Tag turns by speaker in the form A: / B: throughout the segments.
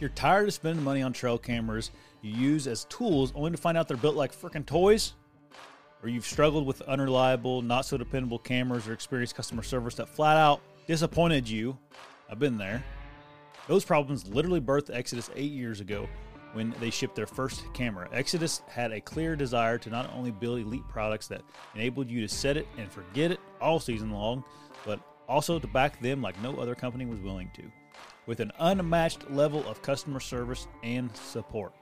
A: You're tired of spending money on trail cameras you use as tools only to find out they're built like freaking toys? Or you've struggled with unreliable, not so dependable cameras or experienced customer service that flat out disappointed you? I've been there. Those problems literally birthed Exodus eight years ago when they shipped their first camera. Exodus had a clear desire to not only build elite products that enabled you to set it and forget it all season long, but also to back them like no other company was willing to, with an unmatched level of customer service and support.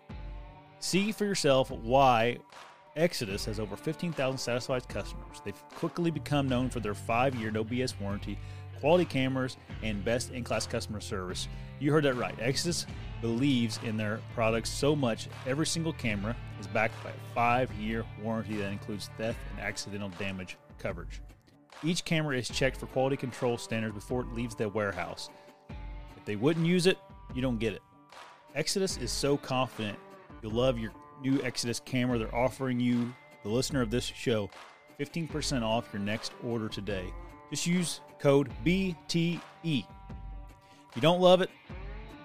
A: See for yourself why Exodus has over 15,000 satisfied customers. They've quickly become known for their five year no BS warranty, quality cameras, and best in class customer service. You heard that right. Exodus believes in their products so much, every single camera is backed by a five year warranty that includes theft and accidental damage coverage. Each camera is checked for quality control standards before it leaves the warehouse. They wouldn't use it, you don't get it. Exodus is so confident you'll love your new Exodus camera. They're offering you, the listener of this show, 15% off your next order today. Just use code BTE. If you don't love it,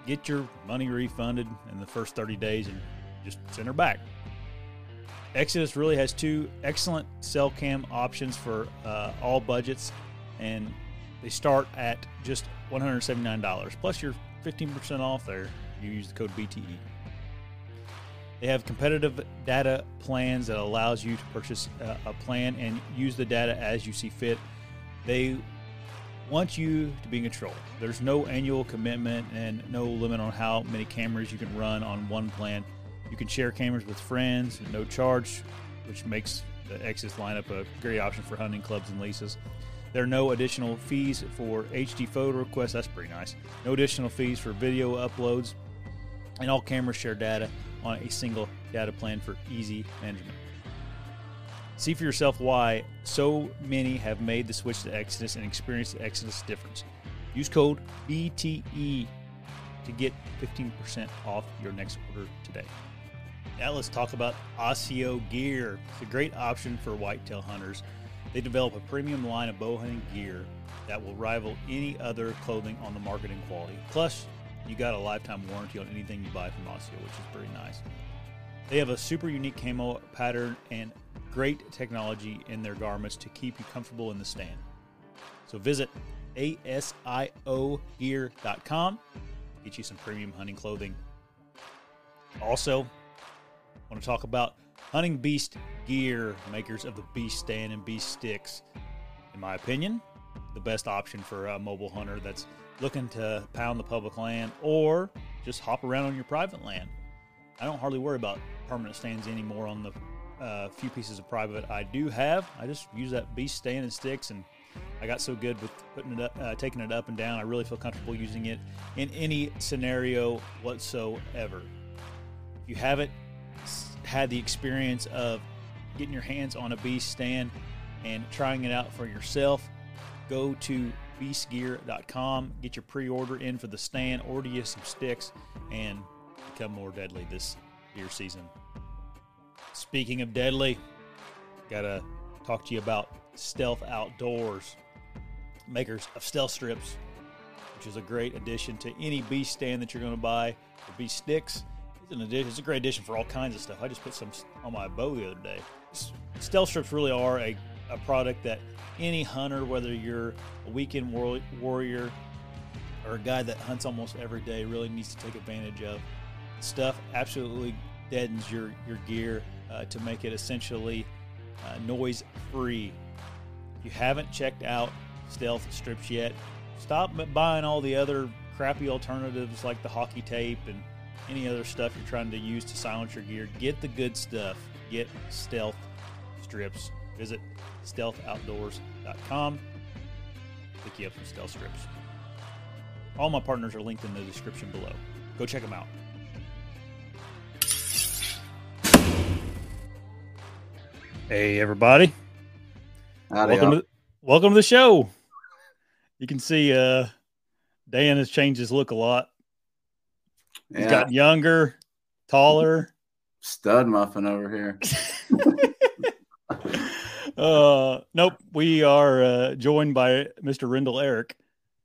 A: get your money refunded in the first 30 days and just send her back. Exodus really has two excellent cell cam options for uh, all budgets, and they start at just $179. Plus, you're 15% off there. You use the code BTE. They have competitive data plans that allows you to purchase a, a plan and use the data as you see fit. They want you to be in control. There's no annual commitment and no limit on how many cameras you can run on one plan. You can share cameras with friends no charge, which makes the Exodus lineup a great option for hunting clubs and leases. There are no additional fees for HD photo requests. That's pretty nice. No additional fees for video uploads. And all cameras share data on a single data plan for easy management. See for yourself why so many have made the switch to Exodus and experienced the Exodus difference. Use code BTE to get 15% off your next order today. Now let's talk about ASIO Gear. It's a great option for whitetail hunters. They develop a premium line of bow hunting gear that will rival any other clothing on the market in quality. Plus, you got a lifetime warranty on anything you buy from ASIO, which is pretty nice. They have a super unique camo pattern and great technology in their garments to keep you comfortable in the stand. So visit asiogear.com, get you some premium hunting clothing. Also, want to talk about Hunting Beast Gear, makers of the Beast Stand and Beast Sticks. In my opinion, the best option for a mobile hunter that's looking to pound the public land or just hop around on your private land. I don't hardly worry about permanent stands anymore on the uh, few pieces of private I do have. I just use that beast stand and sticks, and I got so good with putting it up, uh, taking it up and down. I really feel comfortable using it in any scenario whatsoever. If you haven't had the experience of getting your hands on a beast stand and trying it out for yourself, go to beastgear.com, get your pre-order in for the stand, order you some sticks, and become more deadly this deer season. Speaking of deadly, gotta talk to you about Stealth Outdoors, makers of stealth strips, which is a great addition to any beast stand that you're going to buy. The beast sticks it's an addition. It's a great addition for all kinds of stuff. I just put some on my bow the other day. Stealth strips really are a, a product that any hunter, whether you're a weekend war- warrior or a guy that hunts almost every day, really needs to take advantage of. Stuff absolutely deadens your your gear uh, to make it essentially uh, noise free. If you haven't checked out stealth strips yet, stop buying all the other crappy alternatives like the hockey tape and any other stuff you're trying to use to silence your gear. Get the good stuff. Get stealth strips. Visit stealthoutdoors.com. Pick you up some stealth strips. All my partners are linked in the description below. Go check them out. Hey, everybody.
B: Howdy,
A: welcome
B: y'all.
A: to, welcome to the show. You can see uh, Dan has changed his look a lot. He's
B: Yeah,
A: gotten younger, taller.
B: stud muffin over here.
A: uh, nope. We are uh, joined by Mr. Rendell Erik.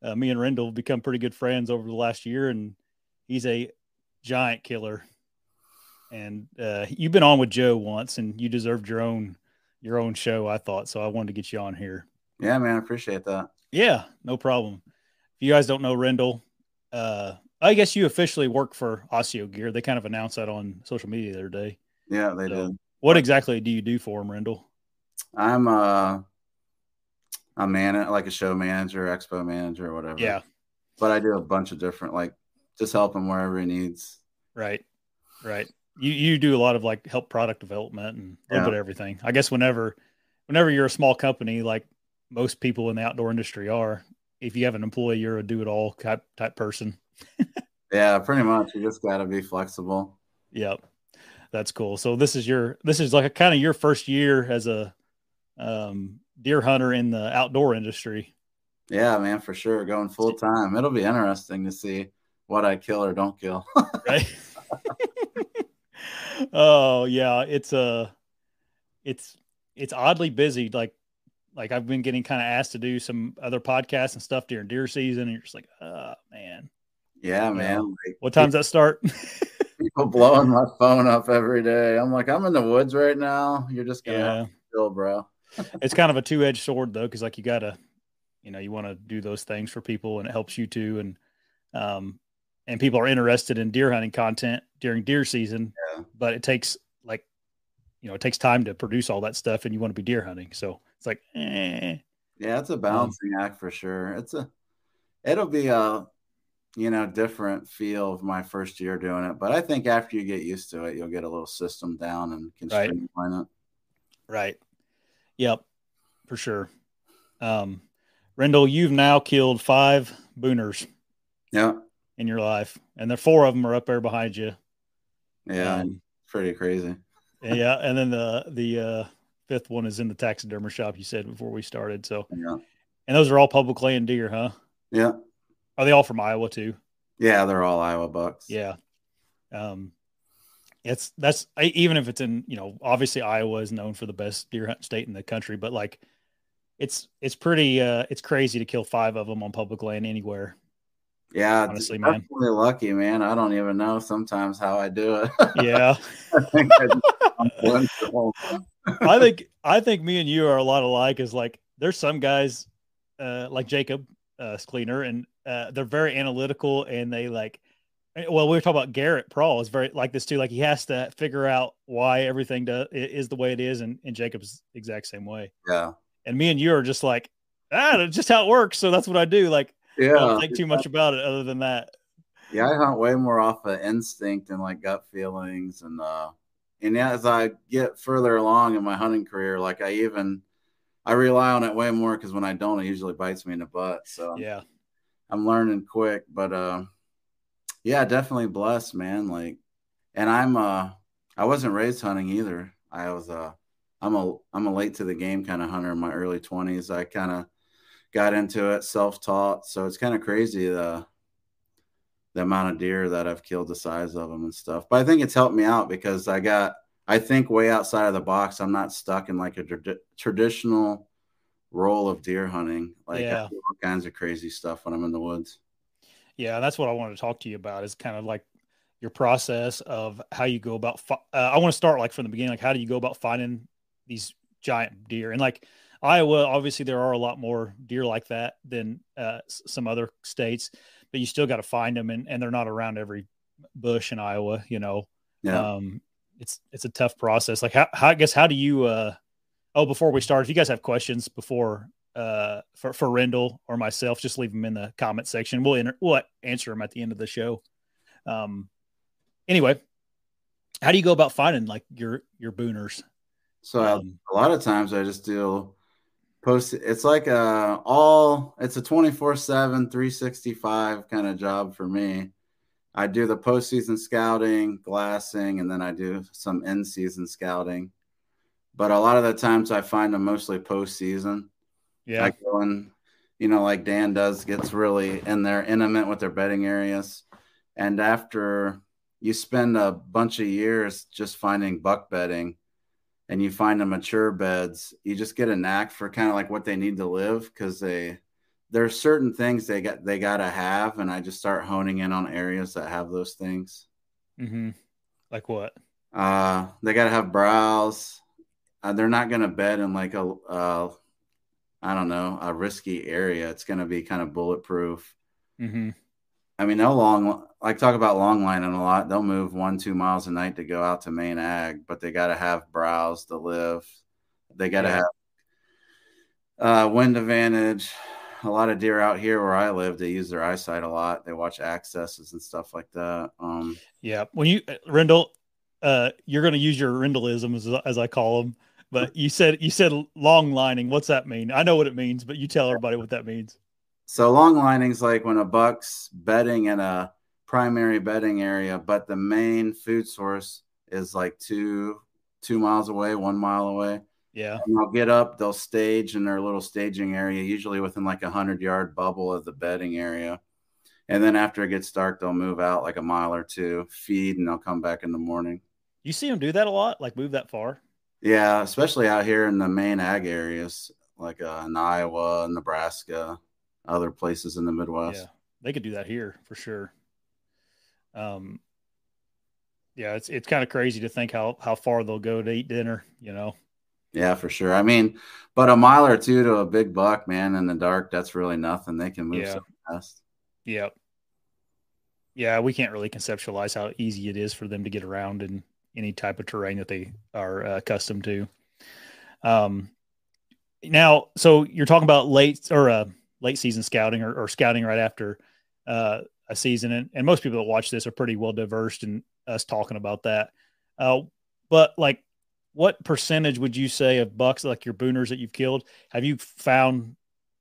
A: Uh, me and Rendell have become pretty good friends over the last year, and he's a giant killer. And uh, you've been on with Joe once, and you deserved your own your own show. I thought so. I wanted to get you on here.
B: Yeah, man, I appreciate that.
A: Yeah, no problem. If you guys don't know Rendell, uh, I guess you officially work for ASIO Gear. They kind of announced that on social media the other day.
B: Yeah, they
A: So,
B: did.
A: What exactly do you do for them, Rendell?
B: I'm uh, a man, like a show manager, expo manager, or whatever.
A: Yeah,
B: but I do a bunch of different, like, just help him wherever he needs.
A: right, right. You you do a lot of like help product development and a little
B: Yeah.
A: bit of everything. I guess whenever whenever you're a small company, like most people in the outdoor industry are, if you have an employee, you're a do it all type type person.
B: Yeah, pretty much. You just got to be flexible.
A: Yep. That's cool. So this is your this is like a kind of your first year as a um deer hunter in the outdoor industry.
B: Yeah, man, for sure. Going full time. It'll be interesting to see what I kill or don't kill.
A: Right? oh yeah, it's uh it's it's oddly busy. Like like I've been getting kind of asked to do some other podcasts and stuff during deer season, and you're just like, oh man.
B: Yeah, man. Like,
A: What time's that start?
B: people blowing my phone up every day. I'm like, I'm in the woods right now. You're just gonna
A: yeah.
B: chill, bro.
A: it's kind of a two-edged sword though because like you gotta you know you want to do those things for people and it helps you too and um and people are interested in deer hunting content during deer season
B: Yeah.
A: but it takes like you know it takes time to produce all that stuff and you want to be deer hunting so it's like eh.
B: Yeah, it's a balancing act for sure. It's a, it'll be a, you know, different feel of my first year doing it. But I think after you get used to it, you'll get a little system down and can
A: Right.
B: streamline it.
A: right yep for sure um rendell you've now killed five booners
B: Yeah,
A: in your life and the four of them are up there behind you
B: yeah,
A: Um,
B: pretty crazy.
A: yeah and then the the uh fifth one is in the taxidermy shop you said before we started so
B: Yeah,
A: and those are all public land deer huh
B: yeah,
A: are they all from iowa too
B: yeah. They're all Iowa bucks.
A: yeah um it's that's I- even if it's in you know obviously iowa is known for the best deer hunt state in the country but like it's it's pretty uh it's crazy to kill five of them on public land anywhere
B: yeah.
A: Honestly, man.
B: Really lucky, man. I don't even know sometimes how I do it.
A: yeah
B: I think I just, I'm blessed the whole time.
A: I think I think me and you are a lot alike. Is like there's some guys uh, like Jacob uh, Cleaner, and uh, they're very analytical, and they like. Well, we were talking about Garrett Prawl is very like this too. Like he has to figure out why everything do, i- is the way it is, and, and Jacob's exact same way.
B: Yeah,
A: And me and you are just like, ah, that's just how it works. So that's what I do. Like, I
B: yeah.
A: don't think too much about it other than that.
B: Yeah, I hunt way more off of instinct and like gut feelings, and uh, and as I get further along in my hunting career, like I even I rely on it way more because when I don't, it usually bites me in the butt. So
A: Yeah,
B: I'm learning quick, but uh, yeah, definitely blessed, man. Like, and I'm uh, I wasn't raised hunting either. I was uh, I'm a I'm a late to the game kind of hunter in my early 20s. I kind of got into it self taught, so it's kind of crazy the the amount of deer that I've killed, the size of them and stuff. But I think it's helped me out because I got I think way outside of the box. I'm not stuck in like a trad- traditional role of deer hunting. Like
A: Yeah.
B: I do all kinds of crazy stuff when I'm in the woods.
A: Yeah, that's what I wanted to talk to you about is kind of like your process of how you go about. Fi- uh, I want to start like from the beginning. Like, how do you go about finding these giant deer? And like Iowa, obviously there are a lot more deer like that than uh, s- some other states, but you still got to find them, and, and they're not around every bush in Iowa. You know,
B: Yeah.
A: um, it's it's a tough process. Like, how, how I guess how do you? Uh, oh, before we start, if you guys have questions before uh for for Rendell or myself, just leave them in the comment section. We'll enter, we'll answer them at the end of the show. Um, anyway, how do you go about finding like your your booners?
B: So
A: Um,
B: a lot of times I just do post it's like a all it's a 24/7 365 kind of job for me. I do the postseason scouting, glassing, and then I do some in-season scouting. But a lot of the times I find them mostly postseason.
A: yeah,
B: I go and, you know, like Dan does, gets really in there, intimate with their bedding areas. And after you spend a bunch of years just finding buck bedding and you find the mature beds, you just get a knack for kind of like what they need to live because they there's certain things they got they gotta have, and I just start honing in on areas that have those things.
A: Mm-hmm. Like what?
B: Uh, they got to have brows. Uh, they're not going to bed in like a, uh, I don't know, a risky area. It's going to be kind of bulletproof.
A: Mm-hmm.
B: I mean, they'll long, like talk about long lining a lot. They'll move one, two miles a night to go out to main ag, but they got to have brows to live. They got to yeah. have uh, wind advantage. A lot of deer out here where I live, they use their eyesight a lot. They watch accesses and stuff like that. Um,
A: yeah. When you, uh, Rendell, uh, you're going to use your Rendellism as, as I call them. But you said you said long lining. What's that mean? I know what it means, but you tell everybody what that means.
B: So long lining's like when a buck's bedding in a primary bedding area, but the main food source is like two two miles away, one mile away.
A: Yeah.
B: And they'll get up, they'll stage in their little staging area, usually within like a hundred yard bubble of the bedding area. And then after it gets dark, they'll move out like a mile or two, feed, and they'll come back in the morning.
A: You see them do that a lot, like move that far?
B: Yeah, especially out here in the main ag areas, like uh, in Iowa, Nebraska, other places in the Midwest.
A: Yeah, they could do that here for sure. Um, yeah, it's it's kind of crazy to think how how far they'll go to eat dinner. You know.
B: Yeah, for sure. I mean, but a mile or two to a big buck, man, in the dark, that's really nothing. They can move yeah. so fast.
A: Yep. Yeah, we can't really conceptualize how easy it is for them to get around in any type of terrain that they are uh, accustomed to. Um, now, so you're talking about late or uh, late season scouting or, or scouting right after uh, a season, and, and, most people that watch this are pretty well diverse in us talking about that. Uh, but like, what percentage would you say of bucks like your booners that you've killed have you found,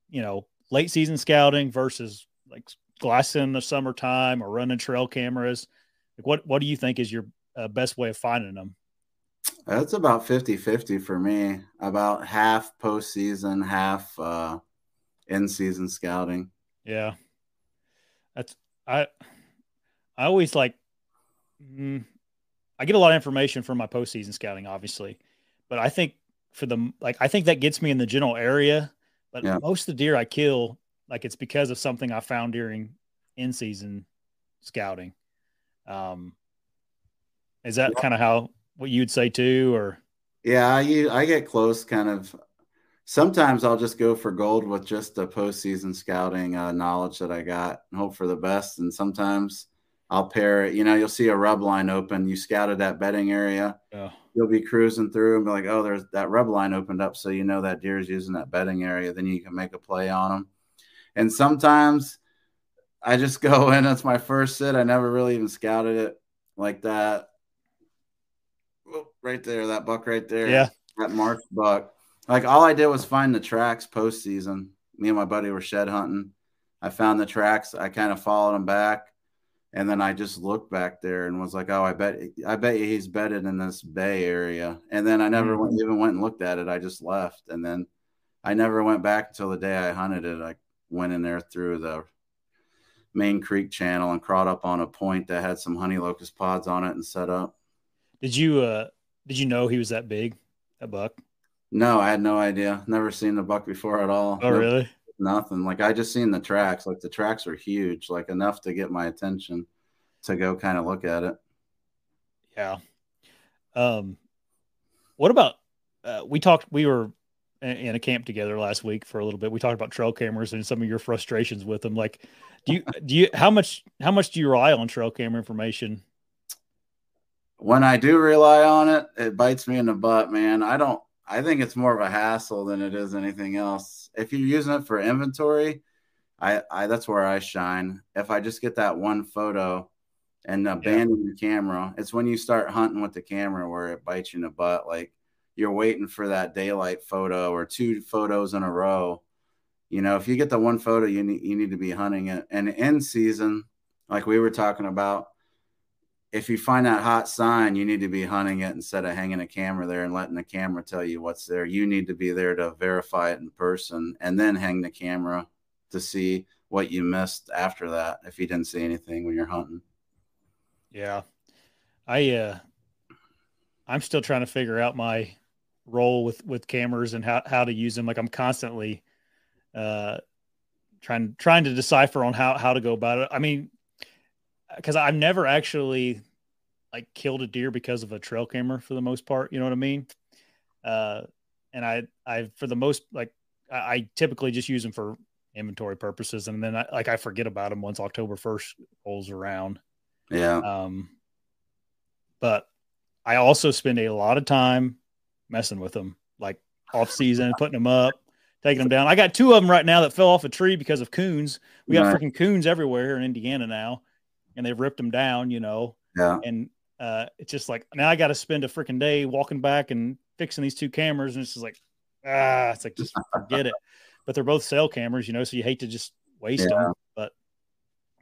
A: you know, late season scouting versus like glassing in the summertime or running trail cameras? Like, what what do you think is your uh, best way of finding them?
B: That's about 50 50 for me. About half postseason, half uh, in season scouting.
A: Yeah. That's, I, I always like, mm, I get a lot of information from my postseason scouting, obviously, but I think for the, like, I think that gets me in the general area, but yeah. most of the deer I kill, like, it's because of something I found during in season scouting. Um, is that yeah. kind of how what you'd say too, or?
B: Yeah, I I get close. Kind of. Sometimes I'll just go for gold with just the postseason scouting uh, knowledge that I got and hope for the best. And sometimes I'll pair it. You know, you'll see a rub line open. You scouted that bedding area.
A: Yeah.
B: You'll be cruising through and be like, "Oh, there's that rub line opened up," so you know that deer is using that bedding area. Then you can make a play on them. And sometimes I just go in. That's my first sit. I never really even scouted it like that right there, that buck right there.
A: Yeah.
B: That March buck. Like all I did was find the tracks postseason. Me and my buddy were shed hunting. I found the tracks. I kind of followed them back. And then I just looked back there and was like, "Oh, I bet, I bet he's bedded in this bay area." And then I never mm-hmm. went, even went and looked at it. I just left, and then I never went back until the day I hunted it. I went in there through the main creek channel and crawled up on a point that had some honey locust pods on it and set up.
A: Did you uh did you know he was that big, that buck?
B: No, I had no idea. Never seen the buck before at all.
A: Oh, really?
B: Nothing. Like I just seen the tracks. Like the tracks are huge, like enough to get my attention to go kind of look at it.
A: Yeah. Um, what about? Uh, we talked. We were in a camp together last week for a little bit. We talked about trail cameras and some of your frustrations with them. Like, do you do you how much how much do you rely on trail camera information
B: when I do rely on it, it bites me in the butt, man. I don't, I think it's more of a hassle than it is anything else. If you're using it for inventory, I, I that's where I shine. If I just get that one photo and abandon yeah. the camera, it's when you start hunting with the camera where it bites you in the butt. Like you're waiting for that daylight photo or two photos in a row. You know, if you get the one photo, you need you need to be hunting it. And in season, like we were talking about, if you find that hot sign, you need to be hunting it instead of hanging a camera there and letting the camera tell you what's there. You need to be there to verify it in person and then hang the camera to see what you missed after that if you didn't see anything when you're hunting.
A: Yeah. I uh I'm still trying to figure out my role with with cameras and how how to use them. Like I'm constantly uh trying trying to decipher on how how to go about it. I mean, because I've never actually like killed a deer because of a trail camera for the most part. You know what I mean? Uh, and I, I for the most like I, I typically just use them for inventory purposes, and then I, like I forget about them once October first rolls around.
B: Yeah.
A: Um, but I also spend a lot of time messing with them, like off season, putting them up, taking them down. I got two of them right now that fell off a tree because of coons. We got
B: Right.
A: freaking coons everywhere in Indiana now, and they've ripped them down, you know.
B: Yeah.
A: And uh, it's just like now I got to spend a freaking day walking back and fixing these two cameras, and it's just like ah, it's like just forget it. But they're both cell cameras, you know, so you hate to just waste
B: Yeah.
A: them. But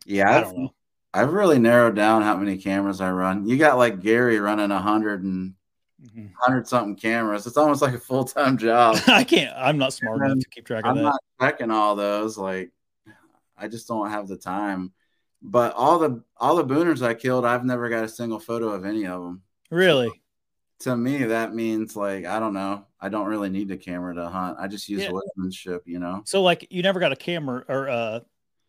B: Yeah.
A: I
B: I've,
A: know.
B: I've really narrowed down how many cameras I run. You got like Gary running a hundred and
A: Mhm.
B: hundred something cameras. It's almost like a full time job.
A: I can't. I'm not smart enough to keep track of that.
B: I'm not checking all those. Like, I just don't have the time. But all the all the booners I killed, I've never got a single photo of any of them.
A: really.
B: To me, that means like I don't know. I don't really need a camera to hunt. I just use
A: Yeah.
B: woodsmanship, you know.
A: So like you never got a camera or uh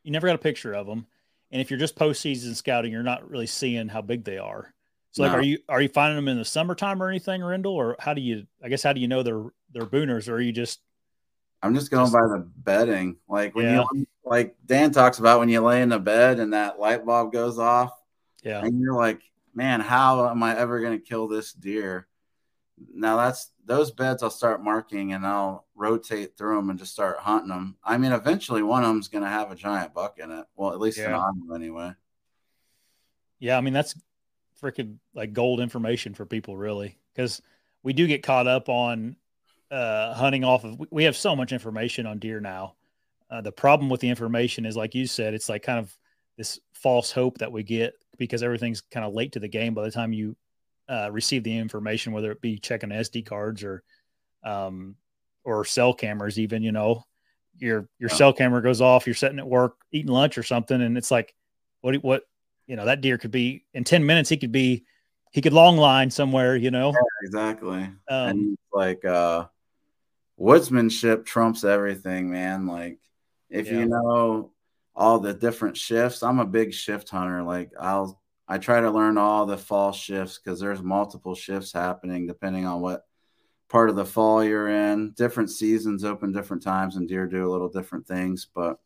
A: you never got a picture of them. And if you're just postseason scouting, you're not really seeing how big they are. So like
B: No.
A: are you are you finding them in the summertime or anything, Rendell? Or how do you I guess how do you know they're they're booners or are you just
B: I'm just going
A: Just-
B: by the bedding. Like when
A: Yeah.
B: you like Dan talks about when you lay in the bed and that light bulb goes off,
A: yeah.
B: and you're like, man, how am I ever going to kill this deer? Now that's those beds I'll start marking and I'll rotate through them and just start hunting them. I mean, eventually one of them's going to have a giant buck in it. Well, at least an
A: Yeah.
B: audio anyway.
A: Yeah, I mean that's freaking like gold information for people really because we do get caught up on uh hunting off of we have so much information on deer now. Uh, the problem with the information is like you said it's like kind of this false hope that we get because everything's kind of late to the game by the time you uh, receive the information whether it be checking SD cards or um or cell cameras even you know your your
B: Yeah.
A: cell camera goes off you're sitting at work eating lunch or something and it's like what what you know that deer could be in 10 minutes he could be he could long line somewhere you know
B: Exactly.
A: um
B: and like uh woodsmanship trumps everything, man. Like if
A: Yeah.
B: you know all the different shifts, I'm a big shift hunter. Like I'll I try to learn all the fall shifts because there's multiple shifts happening depending on what part of the fall you're in. Different seasons open different times and deer do a little different things. But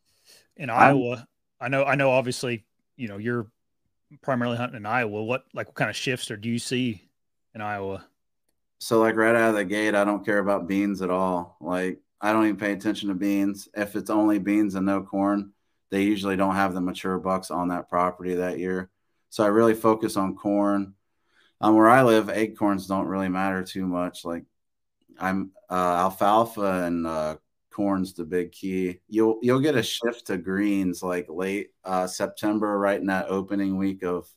A: in
B: I'm-
A: iowa i know i know obviously you know you're primarily hunting in iowa what like what kind of shifts or do you see in iowa
B: so like right out of the gate, I don't care about beans at all. Like I don't even pay attention to beans. If it's only beans and no corn, they usually don't have the mature bucks on that property that year. So I really focus on corn. Um, where I live, acorns don't really matter too much. Like I'm uh, alfalfa and uh, corn's the big key. You'll you'll get a shift to greens like late uh, September, right in that opening week of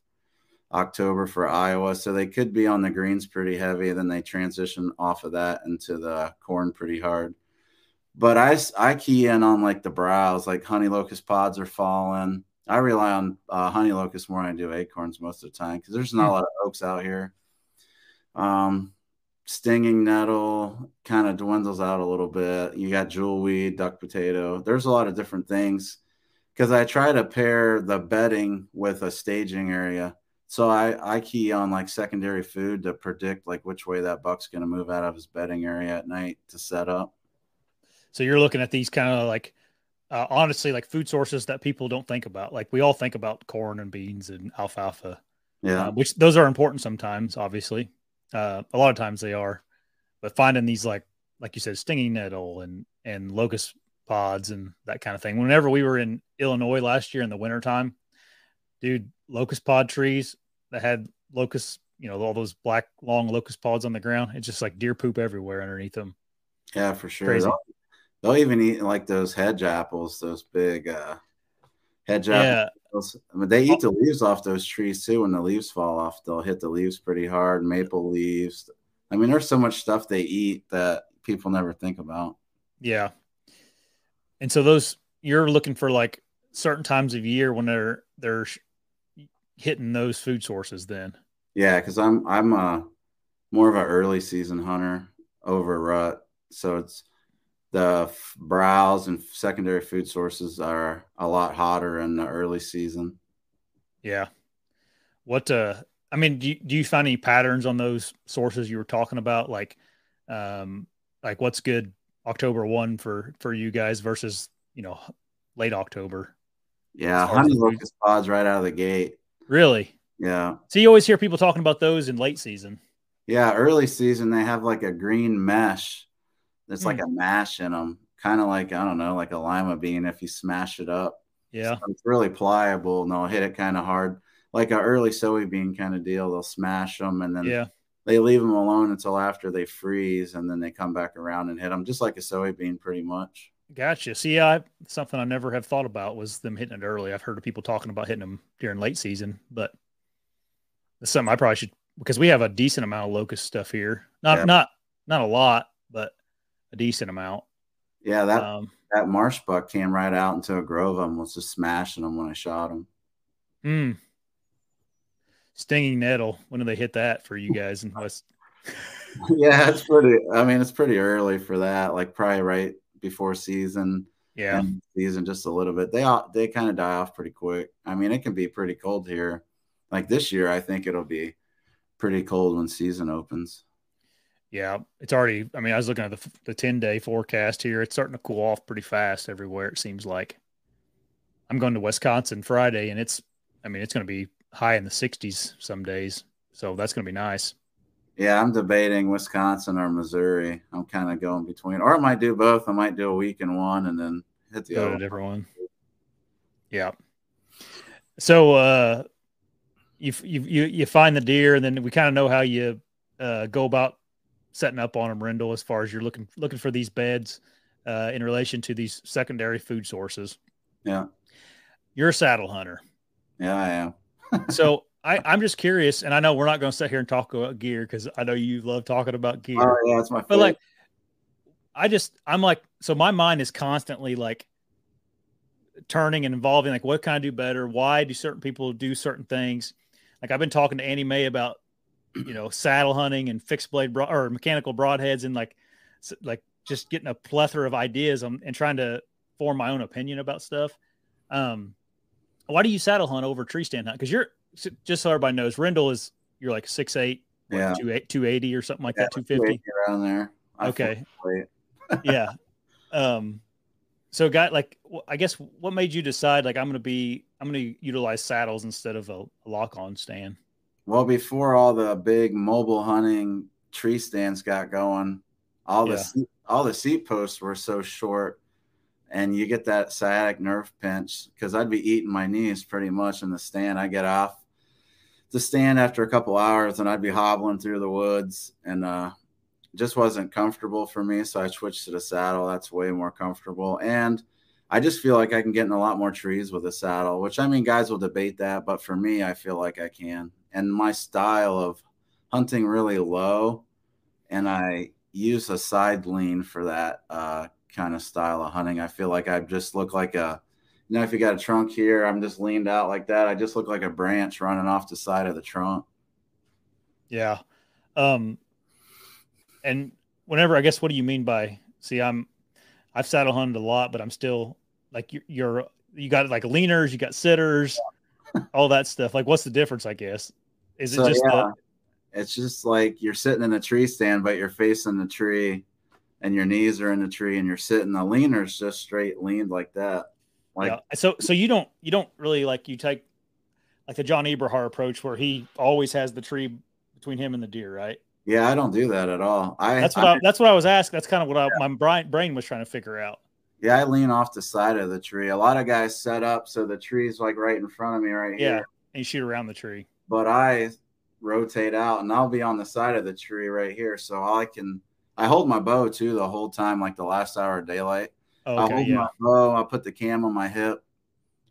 B: October for Iowa. So they could be on the greens pretty heavy. Then they transition off of that into the corn pretty hard. But I, I key in on like the browse, like honey locust pods are falling. I rely on uh, honey locust more than I do acorns most of the time because there's not a lot of oaks out here. Um, stinging nettle kind of dwindles out a little bit. You got jewelweed, duck potato. There's a lot of different things because I try to pair the bedding with a staging area. So I, I key on like secondary food to predict like which way that buck's going to move out of his bedding area at night to set up.
A: So you're looking at these kind of like uh, honestly like food sources that people don't think about like we all think about corn and beans and alfalfa
B: Yeah.
A: uh, which those are important sometimes obviously uh, a lot of times they are but finding these like like you said stinging nettle and and locust pods and that kind of thing whenever we were in illinois last year in the wintertime dude locust pod trees that had locust you know all those black long locust pods on the ground it's just like deer poop everywhere underneath them
B: Yeah, for sure.
A: Crazy.
B: They'll, even eat like those hedge apples, those big uh, hedge
A: yeah
B: apples. I mean, they eat the leaves off those trees too. When the leaves fall off, they'll hit the leaves pretty hard. Maple leaves. I mean, there's so much stuff they eat that people never think about.
A: Yeah. And so those you're looking for like certain times of year when they're they're hitting those food sources then.
B: Yeah, because I'm I'm uh more of an early season hunter over rut, so it's the f- browse and secondary food sources are a lot hotter in the early season.
A: Yeah. What uh I mean, do you, do you find any patterns on those sources you were talking about? Like, um, like what's good October one for for you guys versus you know late October?
B: Yeah, honey locust pods right out of the gate.
A: Really?
B: Yeah.
A: So you always hear people talking about those in late season.
B: Yeah, early season they have like a green mesh. There's mm. like a mash in them, kind of like I don't know, like a lima bean if you smash it up.
A: Yeah,
B: so it's really pliable and they'll hit it kind of hard, like an early soybean kind of deal. They'll smash them and then
A: yeah,
B: they leave them alone until after they freeze and then they come back around and hit them just like a soybean, pretty much.
A: Gotcha. See, I something I never have thought about was them hitting it early. I've heard of people talking about hitting them during late season, but it's something I probably should because we have a decent amount of locust stuff here. Not yeah. not not a lot, a decent amount.
B: Yeah, that um, that marsh buck came right out into a grove of them, was just smashing them when I shot him.
A: Hmm. Stinging nettle. When do they hit that for you guys in West?
B: yeah, it's pretty. I mean, it's pretty early for that. Like probably right before season.
A: Yeah,
B: season just a little bit. They all they kind of die off pretty quick. I mean, it can be pretty cold here. Like this year, I think it'll be pretty cold when season opens.
A: Yeah, it's already. I mean, I was looking at the the ten day forecast here. It's starting to cool off pretty fast everywhere. It seems like. I'm going to Wisconsin Friday, and it's. I mean, it's going to be high in the 60s some days, so that's going to be nice.
B: Yeah, I'm debating Wisconsin or Missouri. I'm kind of going between, or I might do both. I might do a week in one and then hit the
A: Go other different one. Yeah. So, uh, you you you you find the deer, and then we kind of know how you uh, go about setting up on them, Rendell, as far as you're looking looking for these beds uh, in relation to these secondary food sources.
B: Yeah,
A: you're a saddle hunter.
B: Yeah, I am.
A: so I, I'm just curious, and I know we're not going to sit here and talk about gear because I know you love talking about gear.
B: Oh yeah, that's my. Favorite.
A: But like, I just I'm like, so my mind is constantly like turning and involving. Like, what can I do better? Why do certain people do certain things? Like I've been talking to Annie Mae about, you know, saddle hunting and fixed blade broad, or mechanical broadheads and like, like just getting a plethora of ideas and, and trying to form my own opinion about stuff. Um, why do you saddle hunt over tree stand hunt? Because you're just so everybody knows, Rendell is you're like six eight,
B: yeah,
A: 280 or something like yeah, that, two fifty
B: around there.
A: I okay, yeah. Um, so got like i guess what made you decide like i'm gonna be i'm gonna utilize saddles instead of a, a lock on stand
B: well before all the big mobile hunting tree stands got going all the yeah. all the seat posts were so short and you get that sciatic nerve pinch because i'd be eating my knees pretty much in the stand i get off the stand after a couple hours and i'd be hobbling through the woods and uh just wasn't comfortable for me. So I switched to the saddle. That's way more comfortable. And I just feel like I can get in a lot more trees with a saddle, which I mean, guys will debate that. But for me, I feel like I can. And my style of hunting really low, and I use a side lean for that uh, kind of style of hunting. I feel like I just look like a, you know, if you got a trunk here, I'm just leaned out like that. I just look like a branch running off the side of the trunk.
A: Yeah. Um, and whenever I guess what do you mean by see I'm I've saddle hunted a lot, but I'm still like you're, you're you got like leaners, you got sitters, all that stuff. Like what's the difference? I guess is it so, just yeah.
B: the... it's just like you're sitting in a tree stand, but you're facing the tree, and your knees are in the tree, and you're sitting. The leaner's just straight leaned like that. Like yeah.
A: so, so you don't you don't really like you take like the John Eberhart approach where he always has the tree between him and the deer, right?
B: Yeah, I don't do that at all. I
A: that's what I, I that's what I was asking. That's kind of what I, my brain brain was trying to figure out.
B: Yeah, I lean off the side of the tree. A lot of guys set up so the tree's like right in front of me right
A: yeah,
B: here.
A: Yeah, and you shoot around the tree.
B: But I rotate out and I'll be on the side of the tree right here, so I can. I hold my bow too the whole time, like the last hour of daylight.
A: Okay, I
B: hold
A: yeah.
B: my bow. I put the cam on my hip,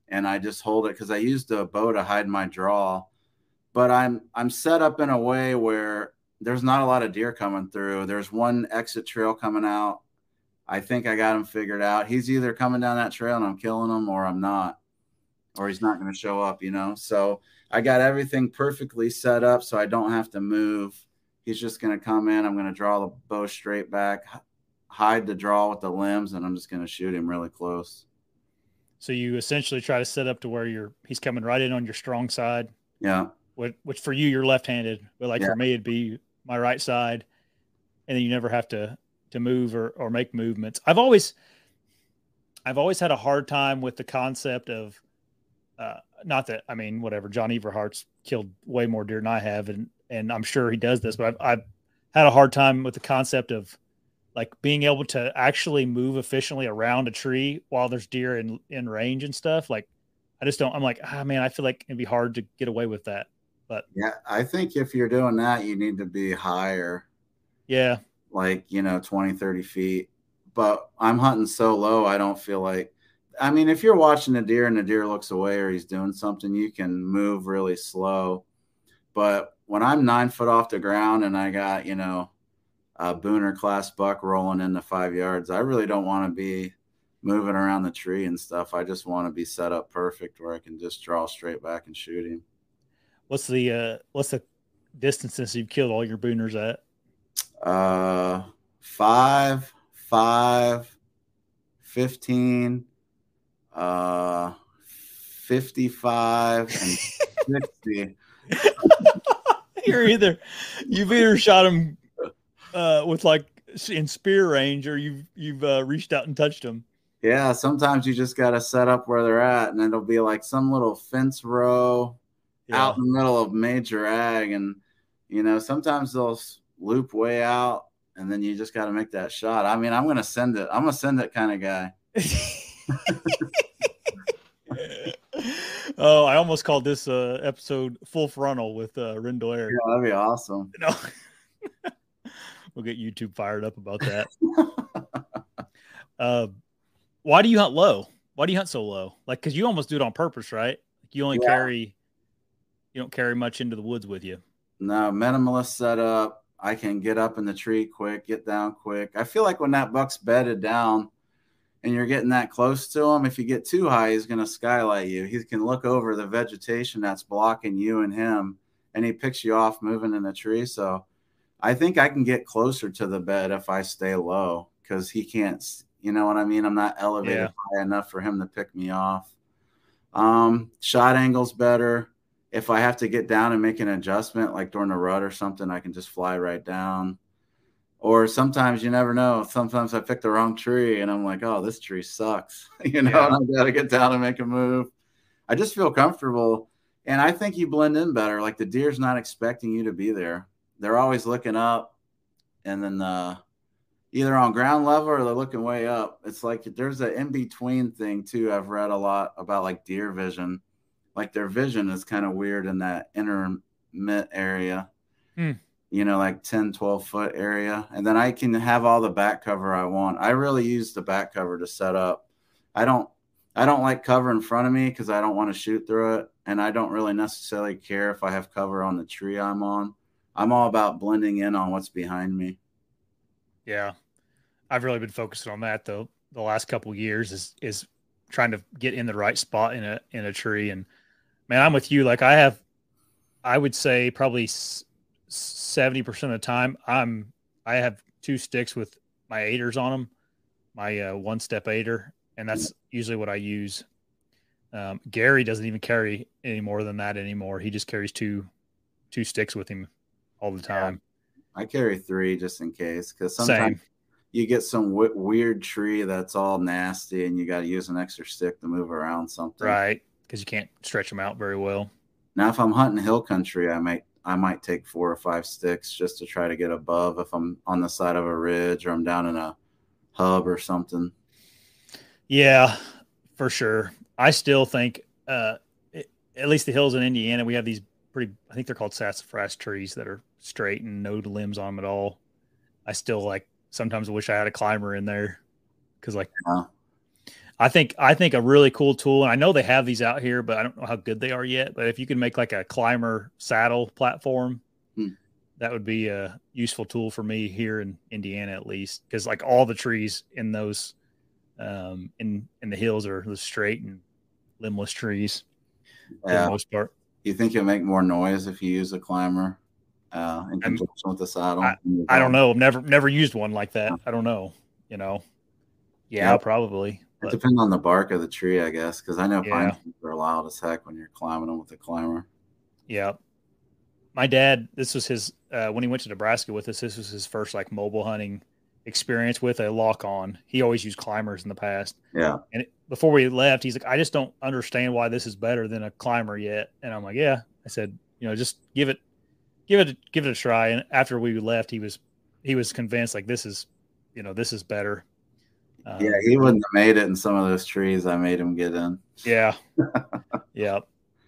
B: and I just hold it because I use the bow to hide my draw. But I'm I'm set up in a way where there's not a lot of deer coming through. There's one exit trail coming out. I think I got him figured out. He's either coming down that trail and I'm killing him or I'm not, or he's not going to show up, you know? So I got everything perfectly set up so I don't have to move. He's just going to come in. I'm going to draw the bow straight back, hide the draw with the limbs, and I'm just going to shoot him really close.
A: So you essentially try to set up to where you're he's coming right in on your strong side.
B: Yeah.
A: which, which for you you're left-handed, but like
B: Yeah.
A: for me it'd be my right side, and then you never have to to move or or make movements. I've always I've always had a hard time with the concept of uh, not that I mean whatever John Eberhart's killed way more deer than I have, and and I'm sure he does this, but I've, I've had a hard time with the concept of like being able to actually move efficiently around a tree while there's deer in in range and stuff. Like I just don't. I'm like ah man, I feel like it'd be hard to get away with that.
B: But yeah, I think if you're doing that, you need to be higher,
A: Yeah,
B: like, you know, 20, 30 feet. But I'm hunting so low, I don't feel like. I mean, if you're watching a deer and the deer looks away or he's doing something, you can move really slow. But when I'm nine foot off the ground and I got, you know, a booner class buck rolling into five yards, I really don't want to be moving around the tree and stuff. I just want to be set up perfect where I can just draw straight back and shoot him.
A: what's the uh what's the distances you've killed all your booners at?
B: Uh, five, five, 15, uh, 55, and 60.
A: You're either you've either shot him uh, with like in spear range, or you've you've uh, reached out and touched them.
B: Yeah, sometimes you just got to set up where they're at, and it'll be like some little fence row out in the middle of major ag. And, you know, sometimes they'll loop way out, and then you just got to make that shot. I mean, I'm going to send it. I'm going to send it kind of guy.
A: oh, I almost called this uh, episode "Full Frontal" with uh, Rendell
B: Yeah, that'd be awesome.
A: No. we'll get YouTube fired up about that. uh, why do you hunt low? Why do you hunt so low? Like, because you almost do it on purpose, right? You only
B: Yeah.
A: carry, you don't carry much into the woods with you.
B: No, minimalist setup. I can get up in the tree quick, get down quick. I feel like when that buck's bedded down and you're getting that close to him, if you get too high, he's going to skylight you. He can look over the vegetation that's blocking you and him, and he picks you off moving in the tree. So I think I can get closer to the bed if I stay low because he can't, you know what I mean? I'm not elevated
A: Yeah.
B: high enough for him to pick me off. Um, shot angle's better if I have to get down and make an adjustment, like during a rut or something, I can just fly right down. Or sometimes you never know. Sometimes I pick the wrong tree and I'm like, oh, this tree sucks. you know,
A: Yeah.
B: I got to get down and make a move. I just feel comfortable. And I think you blend in better. Like the deer's not expecting you to be there. They're always looking up and then uh, either on ground level or they're looking way up. It's like there's an in between thing too. I've read a lot about like deer vision like their vision is kind of weird in that intermit area
A: Hmm.
B: You know like 10 12 foot area and then i can have all the back cover i want i really use the back cover to set up i don't i don't like cover in front of me because i don't want to shoot through it and i don't really necessarily care if i have cover on the tree i'm on i'm all about blending in on what's behind me
A: Yeah, I've really been focusing on that though. The last couple years is is trying to get in the right spot in a in a tree. And man, I'm with you. Like I have, I would say probably seventy percent of the time, I'm I have two sticks with my aiders on them, my uh, one step aider, and that's usually what I use. Um, Gary doesn't even carry any more than that anymore. He just carries two two sticks with him all the
B: Yeah.
A: time.
B: i carry three just in case because sometimes
A: Same.
B: you get some w- weird tree that's all nasty and you got to use an extra stick to move around something
A: Right. Because you can't stretch them out very well.
B: now if i'm hunting hill country i might i might take four or five sticks just to try to get above if i'm on the side of a ridge or i'm down in a hub or something
A: Yeah, for sure. I still think, uh, it, at least the hills in Indiana, we have these pretty, I think they're called sassafras trees that are straight and no limbs on them at all. I still like, sometimes wish I had a climber in there because, like,
B: Yeah.
A: I think, I think a really cool tool, and I know they have these out here, but I don't know how good they are yet. But if you can make like a climber saddle platform,
B: Hmm.
A: that would be a useful tool for me here in Indiana at least because like all the trees in those um in in the hills are the straight and limbless trees for
B: yeah
A: the most part.
B: you think you'll make more noise if you use a climber uh, in
A: I'm-
B: conjunction with the saddle
A: I don't know. I've never never used one like that. I don't know. You know. Yeah,
B: Yeah.
A: probably.
B: It
A: But
B: depends on the bark of the tree i guess because i know pine
A: Yeah.
B: trees are loud as heck when you're climbing them with a climber
A: yeah. my dad, this was his uh, when he went to Nebraska with us. This was his first like mobile hunting experience with a lock on. He always used climbers in the past.
B: Yeah.
A: And it, before we left, he's like, I just don't understand why this is better than a climber yet. And I'm like, yeah. I said, you know, just give it, give it, give it a try. And after we left, he was, he was convinced like this is, you know, this is better.
B: Um, yeah, he wouldn't have made it in some of those trees I made him get in.
A: Yeah. yeah.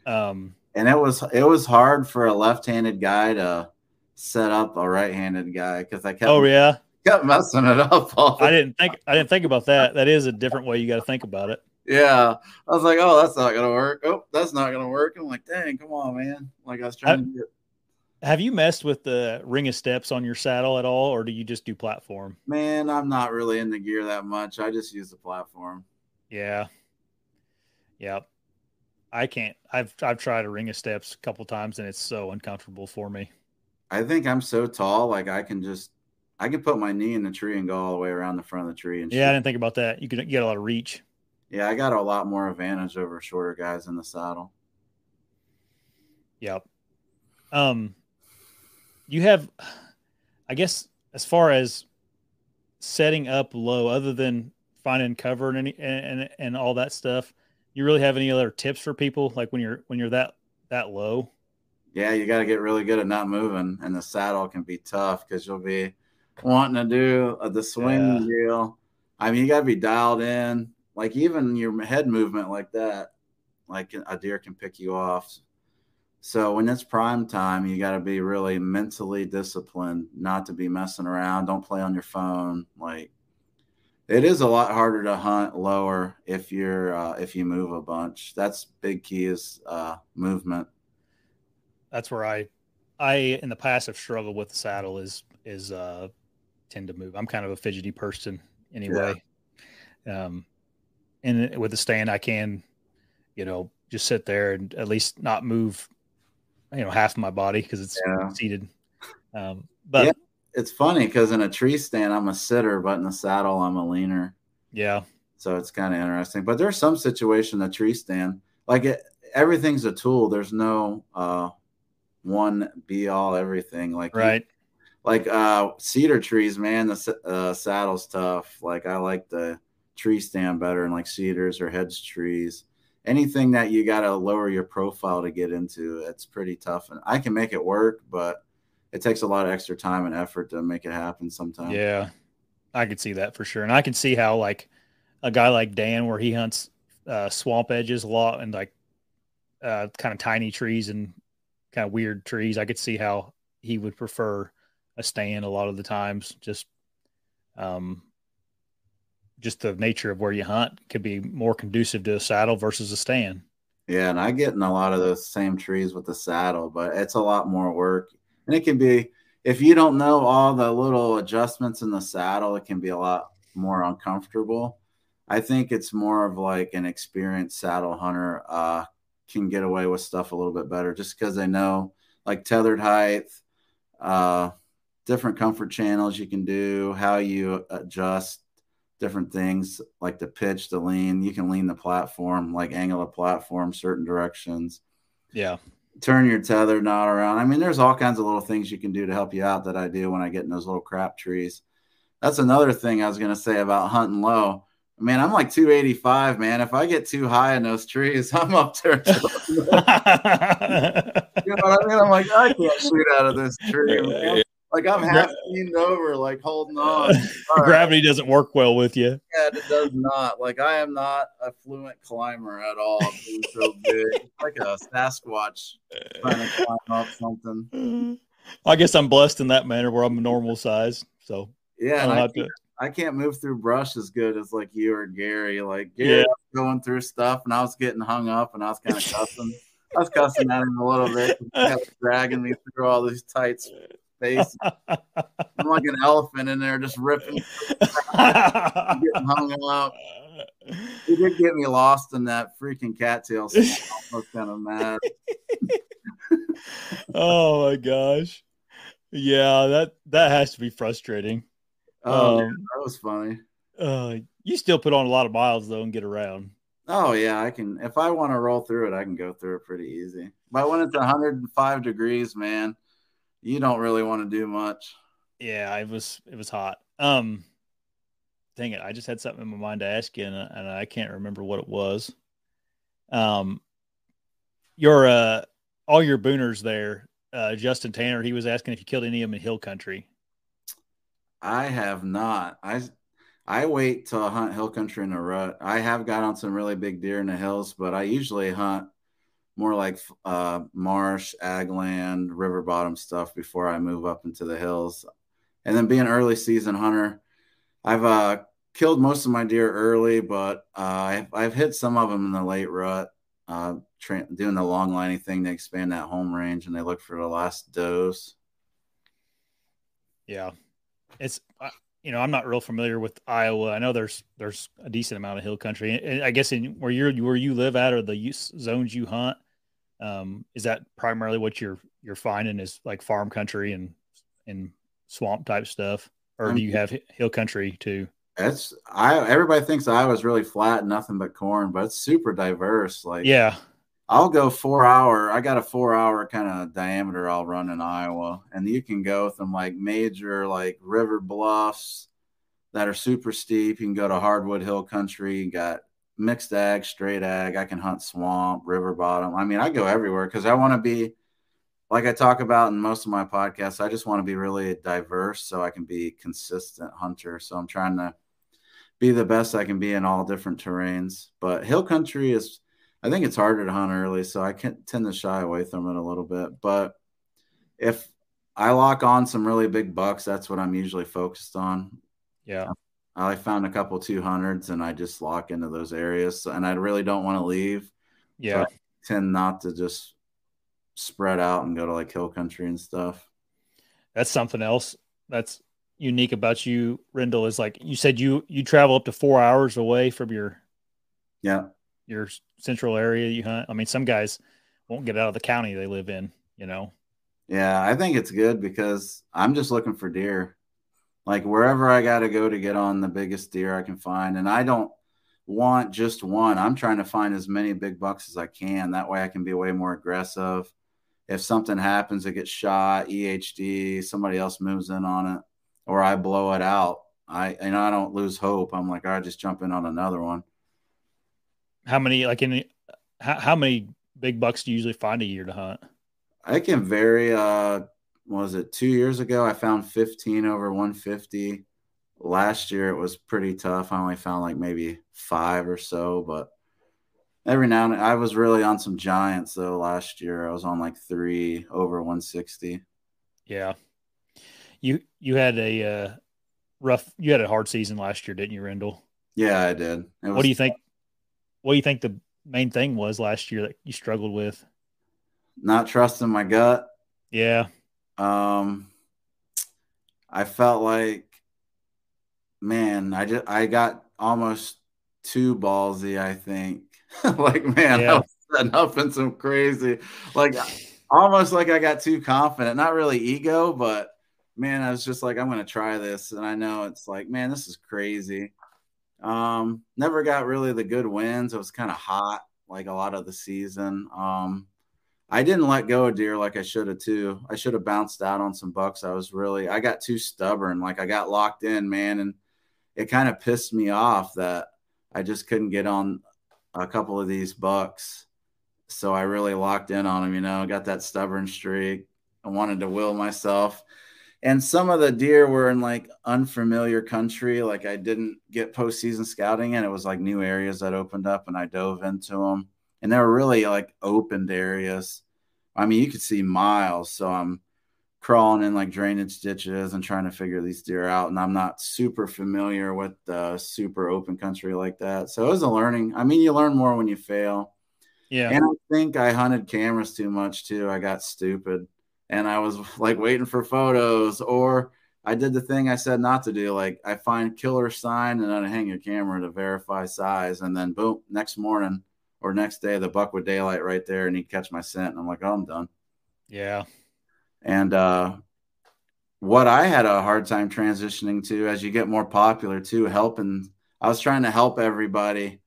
A: Um,
B: and it was it was hard for a left-handed guy to set up a right-handed guy because I kept.
A: Oh yeah.
B: Kept messing it up.
A: I didn't think I didn't think about that. That is a different way you got to think about it.
B: Yeah, I was like, oh, that's not gonna work. Oh, that's not gonna work. I'm like, dang, come on, man. Like I was trying
A: have,
B: to get.
A: Have you messed with the ring of steps on your saddle at all, or do you just do platform?
B: Man, I'm not really in the gear that much. I just use the platform.
A: Yeah. Yep. I can't. I've I've tried a ring of steps a couple times and it's so uncomfortable for me.
B: I think I'm so tall, like I can just I can put my knee in the tree and go all the way around the front of the tree. And
A: yeah, shoot. I didn't think about that. You could get a lot of reach.
B: Yeah, I got a lot more advantage over shorter guys in the saddle.
A: Yep. Um, you have, I guess, as far as setting up low, other than finding cover and any and and, all that stuff you really have any other tips for people? Like when you're when you're that that low?
B: Yeah you got to get really good at not moving and the saddle can be tough because you'll be wanting to do uh, the swing yeah. deal i mean you got to be dialed in. Like even your head movement like that like a deer can pick you off so when it's prime time you got to be really mentally disciplined not to be messing around don't play on your phone like it is a lot harder to hunt lower if you're uh, if you move a bunch. That's big key is uh, movement.
A: That's where I I in the past have struggled with the saddle is is uh tend to move. I'm kind of a fidgety person anyway. Yeah. Um and with the stand I can, you know, just sit there and at least not move you know half of my body because it's yeah. seated. Um but
B: yeah it's funny because in a tree stand I'm a sitter, but in the saddle I'm a leaner.
A: Yeah.
B: So it's kind of interesting. But there's some situation a tree stand like it, everything's a tool. There's no uh, one be all everything. Like
A: right.
B: You, like uh, cedar trees, man, the uh, saddle's tough. Like I like the tree stand better, and like cedars or hedge trees. Anything that you got to lower your profile to get into, it's pretty tough. And I can make it work, but it takes a lot of extra time and effort to make it happen sometimes.
A: Yeah. I could see that for sure. And I can see how like a guy like Dan where he hunts uh, swamp edges a lot and like uh, kind of tiny trees and kind of weird trees. I could see how he would prefer a stand a lot of the times. Just um just the nature of where you hunt could be more conducive to a saddle versus a stand.
B: Yeah, and I get in a lot of those same trees with the saddle, but it's a lot more work and it can be if you don't know all the little adjustments in the saddle, it can be a lot more uncomfortable. I think it's more of like an experienced saddle hunter uh, can get away with stuff a little bit better just because they know like tethered height, uh, different comfort channels you can do, how you adjust different things like the pitch, the lean. You can lean the platform, like angle the platform certain directions.
A: Yeah
B: turn your tether knot around. I mean, there's all kinds of little things you can do to help you out that I do when I get in those little crap trees. That's another thing I was going to say about hunting low. Man, I'm like 285, man. If I get too high in those trees, I'm up there. you know what I mean? I'm like, I can't shoot out of this tree. Man. Like I'm half leaned over, like holding on.
A: Gravity doesn't work well with you.
B: Yeah, it does not. Like I am not a fluent climber at all. Being so big, like a Sasquatch trying to climb up something.
A: I guess I'm blessed in that manner where I'm a normal size. So
B: yeah, I, I, can't, I, can't, move through brush as good as like you or Gary. Like Gary yeah. going through stuff, and I was getting hung up, and I was kind of cussing. I was cussing at him a little bit, kept dragging me through all these tight face. I'm like an elephant in there just ripping, getting hung up. He did get me lost in that freaking cattail. So I was kind of mad.
A: oh my gosh. Yeah, that that has to be frustrating.
B: Oh, um, man, that was funny.
A: Uh, you still put on a lot of miles though and get around.
B: Oh yeah, I can. If I want to roll through it, I can go through it pretty easy. But when it's 105 degrees, man, you don't really want to do much.
A: Yeah, it was it was hot. Um, dang it, I just had something in my mind to ask you, and, and I can't remember what it was. Um, your uh, all your booners there, uh, Justin Tanner, he was asking if you killed any of them in hill country.
B: I have not. I I wait till I hunt hill country in a rut. I have got on some really big deer in the hills, but I usually hunt more like uh, marsh, ag land, river bottom stuff before I move up into the hills. And then being an early season hunter, I've uh, killed most of my deer early, but uh, I've, I've, hit some of them in the late rut, uh, tra- doing the long lining thing to expand that home range, and they look for the last does.
A: Yeah, it's you know, I'm not real familiar with Iowa. I know there's there's a decent amount of hill country, and I guess in where you're where you live at or the zones you hunt, um, is that primarily what you're you're finding is like farm country and and swamp type stuff, or do you have hill country too?
B: That's I everybody thinks Iowa's really flat, nothing but corn, but it's super diverse. Like
A: yeah,
B: I'll go four hour. I got a four hour kind of diameter I'll run in Iowa, and you can go from like major like river bluffs that are super steep. You can go to hardwood hill country. You got mixed ag, straight ag. I can hunt swamp, river bottom. I mean, I go everywhere because I want to be like I talk about in most of my podcasts. I just want to be really diverse so I can be consistent hunter. So I'm trying to be the best I can be in all different terrains. But hill country is I think it's harder to hunt early, so I can tend to shy away from it a little bit. But if I lock on some really big bucks, that's what I'm usually focused on.
A: Yeah.
B: I found a couple 200s and I just lock into those areas. And I really don't want to leave.
A: Yeah. So
B: tend not to just spread out and go to like hill country and stuff.
A: That's something else that's unique about you, Rendell, is like you said you you travel up to four hours away from your
B: yeah
A: your central area you hunt? I mean, some guys won't get out of the county they live in, you know?
B: Yeah, I think it's good because I'm just looking for deer. Like wherever I got to go to get on the biggest deer I can find. And I don't want just one. I'm trying to find as many big bucks as I can. That way I can be way more aggressive. If something happens, it gets shot, EHD, somebody else moves in on it, or I blow it out. I you know I don't lose hope. I'm like, all right, just jump in on another one.
A: How many like in how, how many big bucks do you usually find a year to hunt?
B: I can vary. Uh, was it two years ago? I found 15 over 150. Last year it was pretty tough. I only found like maybe five or so, but every now and then, I was really on some giants though. Last year I was on like three over 160.
A: Yeah, you you had a uh, rough. You had a hard season last year, didn't you, Rendell?
B: Yeah, I did.
A: what do you think? what do you think the main thing was last year that you struggled with?
B: Not trusting my gut.
A: Yeah.
B: Um, I felt like, man, I just I got almost too ballsy. I think, like, man, yeah. I was setting up in some crazy, like, almost like I got too confident. Not really ego, but man, I was just like, I'm to try this, and I know it's like, man, this is crazy. Um, never got really the good wins. It was kind of hot like a lot of the season. Um, I didn't let go of deer like I should have too. I should have bounced out on some bucks. I was really I got too stubborn. Like I got locked in, man, and it kind of pissed me off that I just couldn't get on a couple of these bucks. So I really locked in on them, you know, got that stubborn streak. I wanted to will myself and some of the deer were in like unfamiliar country. Like I didn't get postseason scouting, and it was like new areas that opened up, and I dove into them, and they were really like opened areas. I mean, you could see miles. So I'm crawling in like drainage ditches and trying to figure these deer out, and I'm not super familiar with the super open country like that. So it was a learning. I mean, you learn more when you fail.
A: Yeah,
B: and I think I hunted cameras too much too. I got stupid and I was like waiting for photos, or I did the thing I said not to do. Like I find killer sign and then I hang your camera to verify size, and then boom, next morning or next day the buck would daylight right there, and he'd catch my scent, and I'm like, oh, I'm done.
A: Yeah.
B: And uh, what I had a hard time transitioning to as you get more popular too, helping. I was trying to help everybody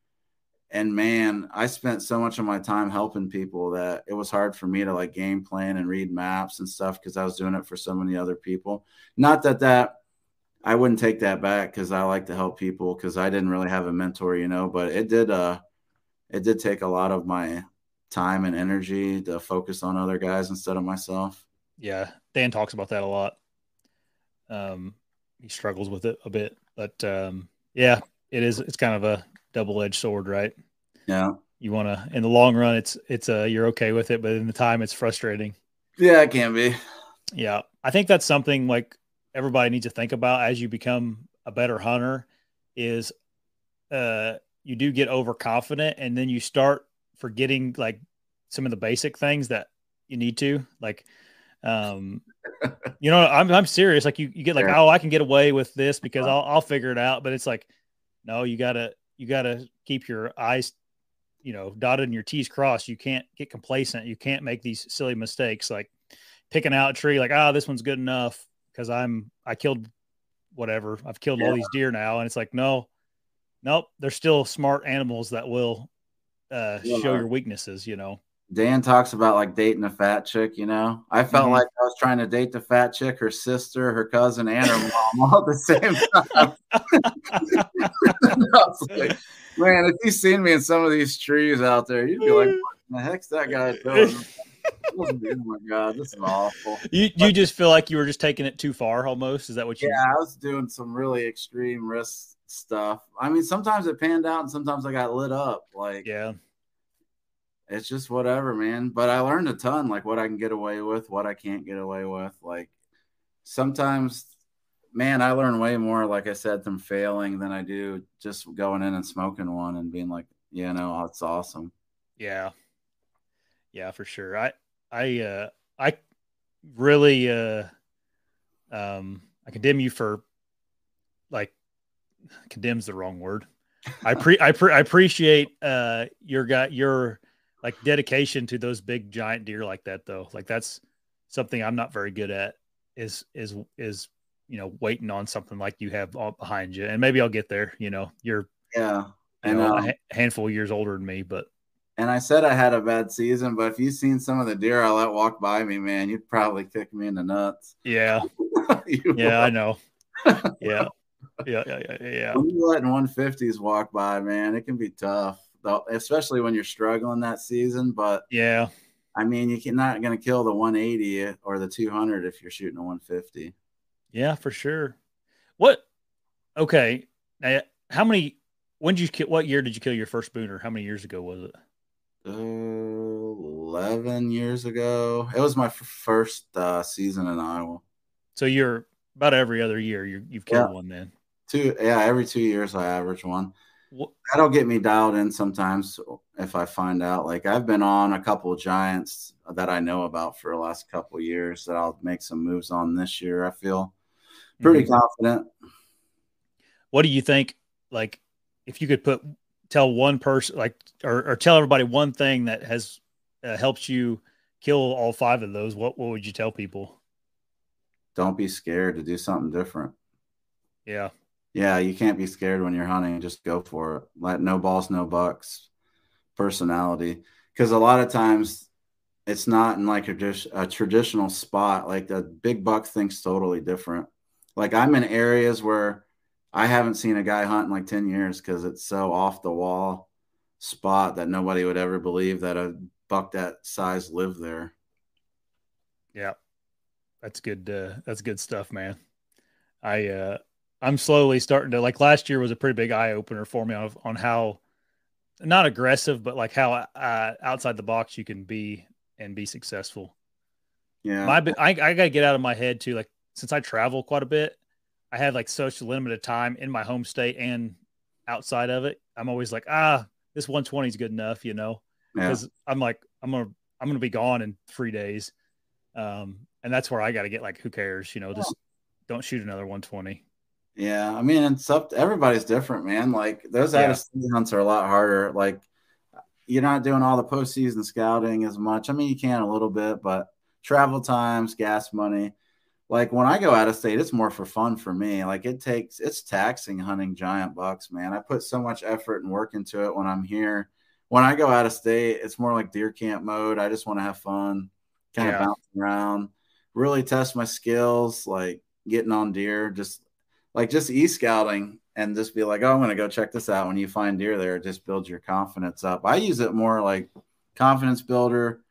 B: and man, I spent so much of my time helping people that it was hard for me to like game plan and read maps and stuff because I was doing it for so many other people. Not that that I wouldn't take that back because I like to help people because I didn't really have a mentor, you know, but it did uh it did take a lot of my time and energy to focus on other guys instead of myself.
A: Yeah. Dan talks about that a lot. Um he struggles with it a bit, but um yeah, it is it's kind of a double edged sword, right?
B: Yeah.
A: You want to, in the long run, it's, it's, uh, you're okay with it, but in the time, it's frustrating.
B: Yeah, it can be.
A: Yeah. I think that's something like everybody needs to think about as you become a better hunter is, uh, you do get overconfident and then you start forgetting like some of the basic things that you need to like, um, you know, I'm, I'm serious. Like you, you get like, yeah. oh, I can get away with this because I'll, I'll figure it out. But it's like, no, you gotta, you got to keep your eyes, you know, dotted and your T's crossed. You can't get complacent. You can't make these silly mistakes like picking out a tree, like, ah, oh, this one's good enough because I'm, I killed whatever. I've killed yeah. all these deer now. And it's like, no, nope. They're still smart animals that will uh, yeah. show your weaknesses, you know.
B: Dan talks about like dating a fat chick, you know. I felt mm-hmm. like I was trying to date the fat chick, her sister, her cousin, and her mom all at the same time. like, man, if you seen me in some of these trees out there, you'd be like, what the heck's that guy doing? oh my god, this is awful.
A: You you just feel like you were just taking it too far almost? Is that what you
B: Yeah, I was doing some really extreme risk stuff. I mean, sometimes it panned out and sometimes I got lit up. Like
A: yeah
B: it's just whatever, man. But I learned a ton, like what I can get away with, what I can't get away with. Like sometimes, man, I learn way more, like I said, from failing than I do just going in and smoking one and being like, you know, it's awesome.
A: Yeah. Yeah, for sure. I, I, uh, I really, uh, um, I condemn you for condemns the wrong word. I pre, I, pre, I appreciate, uh, your guy, your, like dedication to those big giant deer like that though. Like that's something i'm not very good at is is is you know waiting on something like you have all behind you. And maybe i'll get there you know you're
B: yeah.
A: and know, um, a handful of years older than me but
B: and i said i had a bad season but if you've seen some of the deer i let walk by me man you'd probably kick me in the nuts.
A: Yeah. Yeah i know. Yeah yeah yeah yeah yeah
B: when you letting 150s walk by man it can be tough especially when you're struggling that season. But
A: yeah,
B: I mean, you're not going to kill the 180 or the 200 if you're shooting a 150.
A: Yeah, for sure. What? Okay, now, how many? When did you kill? What year did you kill your first booner? How many years ago was it?
B: Uh, Eleven years ago. It was my f- first uh, season in Iowa.
A: So you're about every other year you have killed yeah. one then.
B: Two, yeah, every two years I average one that'll get me dialed in sometimes if I find out. Like I've been on a couple of giants that I know about for the last couple of years that I'll make some moves on this year. I feel pretty mm-hmm. confident.
A: What do you think? Like, if you could put tell one person, like, or, or tell everybody one thing that has uh, helped you kill all five of those, what what would you tell people?
B: Don't be scared to do something different.
A: Yeah,
B: yeah, you can't be scared when you're hunting. Just go for it. Let no balls, no bucks personality. Because a lot of times it's not in like a, a traditional spot. Like the big buck thinks totally different. Like I'm in areas where I haven't seen a guy hunt in like 10 years because it's so off the wall spot that nobody would ever believe that a buck that size lived there.
A: Yeah. That's good. Uh, that's good stuff, man. I, uh, I'm slowly starting to like last year was a pretty big eye opener for me on, on how not aggressive, but like how uh, outside the box you can be and be successful.
B: Yeah.
A: My, I, I got to get out of my head too. Like since I travel quite a bit, I have like such limited time in my home state and outside of it. I'm always like, ah, this 120 is good enough, you know, because yeah. I'm like, I'm going to, I'm going to be gone in three days. Um, and that's where I got to get like, who cares, you know, just don't shoot another 120.
B: Yeah, I mean, it's up. To, everybody's different, man. Like those yeah. out of season hunts are a lot harder. Like you're not doing all the postseason scouting as much. I mean, you can a little bit, but travel times, gas money. like when I go out of state, it's more for fun for me. Like it takes, it's taxing hunting giant bucks, man. I put so much effort and work into it when I'm here. When I go out of state, it's more like deer camp mode. I just want to have fun, kind yeah. of bounce around, really test my skills, like getting on deer, just like just e scouting and just be like, oh, I'm going to go check this out. When you find deer there, it just builds your confidence up. I use it more like confidence builder,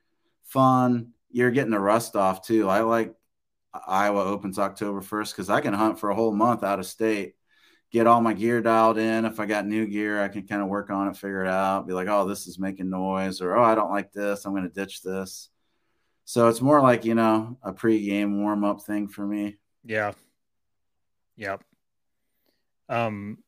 B: fun. You're getting the rust off too. I like Iowa opens October 1st because I can hunt for a whole month out of state, get all my gear dialed in. If I got new gear, I can kind of work on it, figure it out, be like, oh, this is making noise, or oh, I don't like this. I'm going to ditch this. So it's more like, you know, a pre-game warm up thing for me.
A: Yeah. Yep. Um,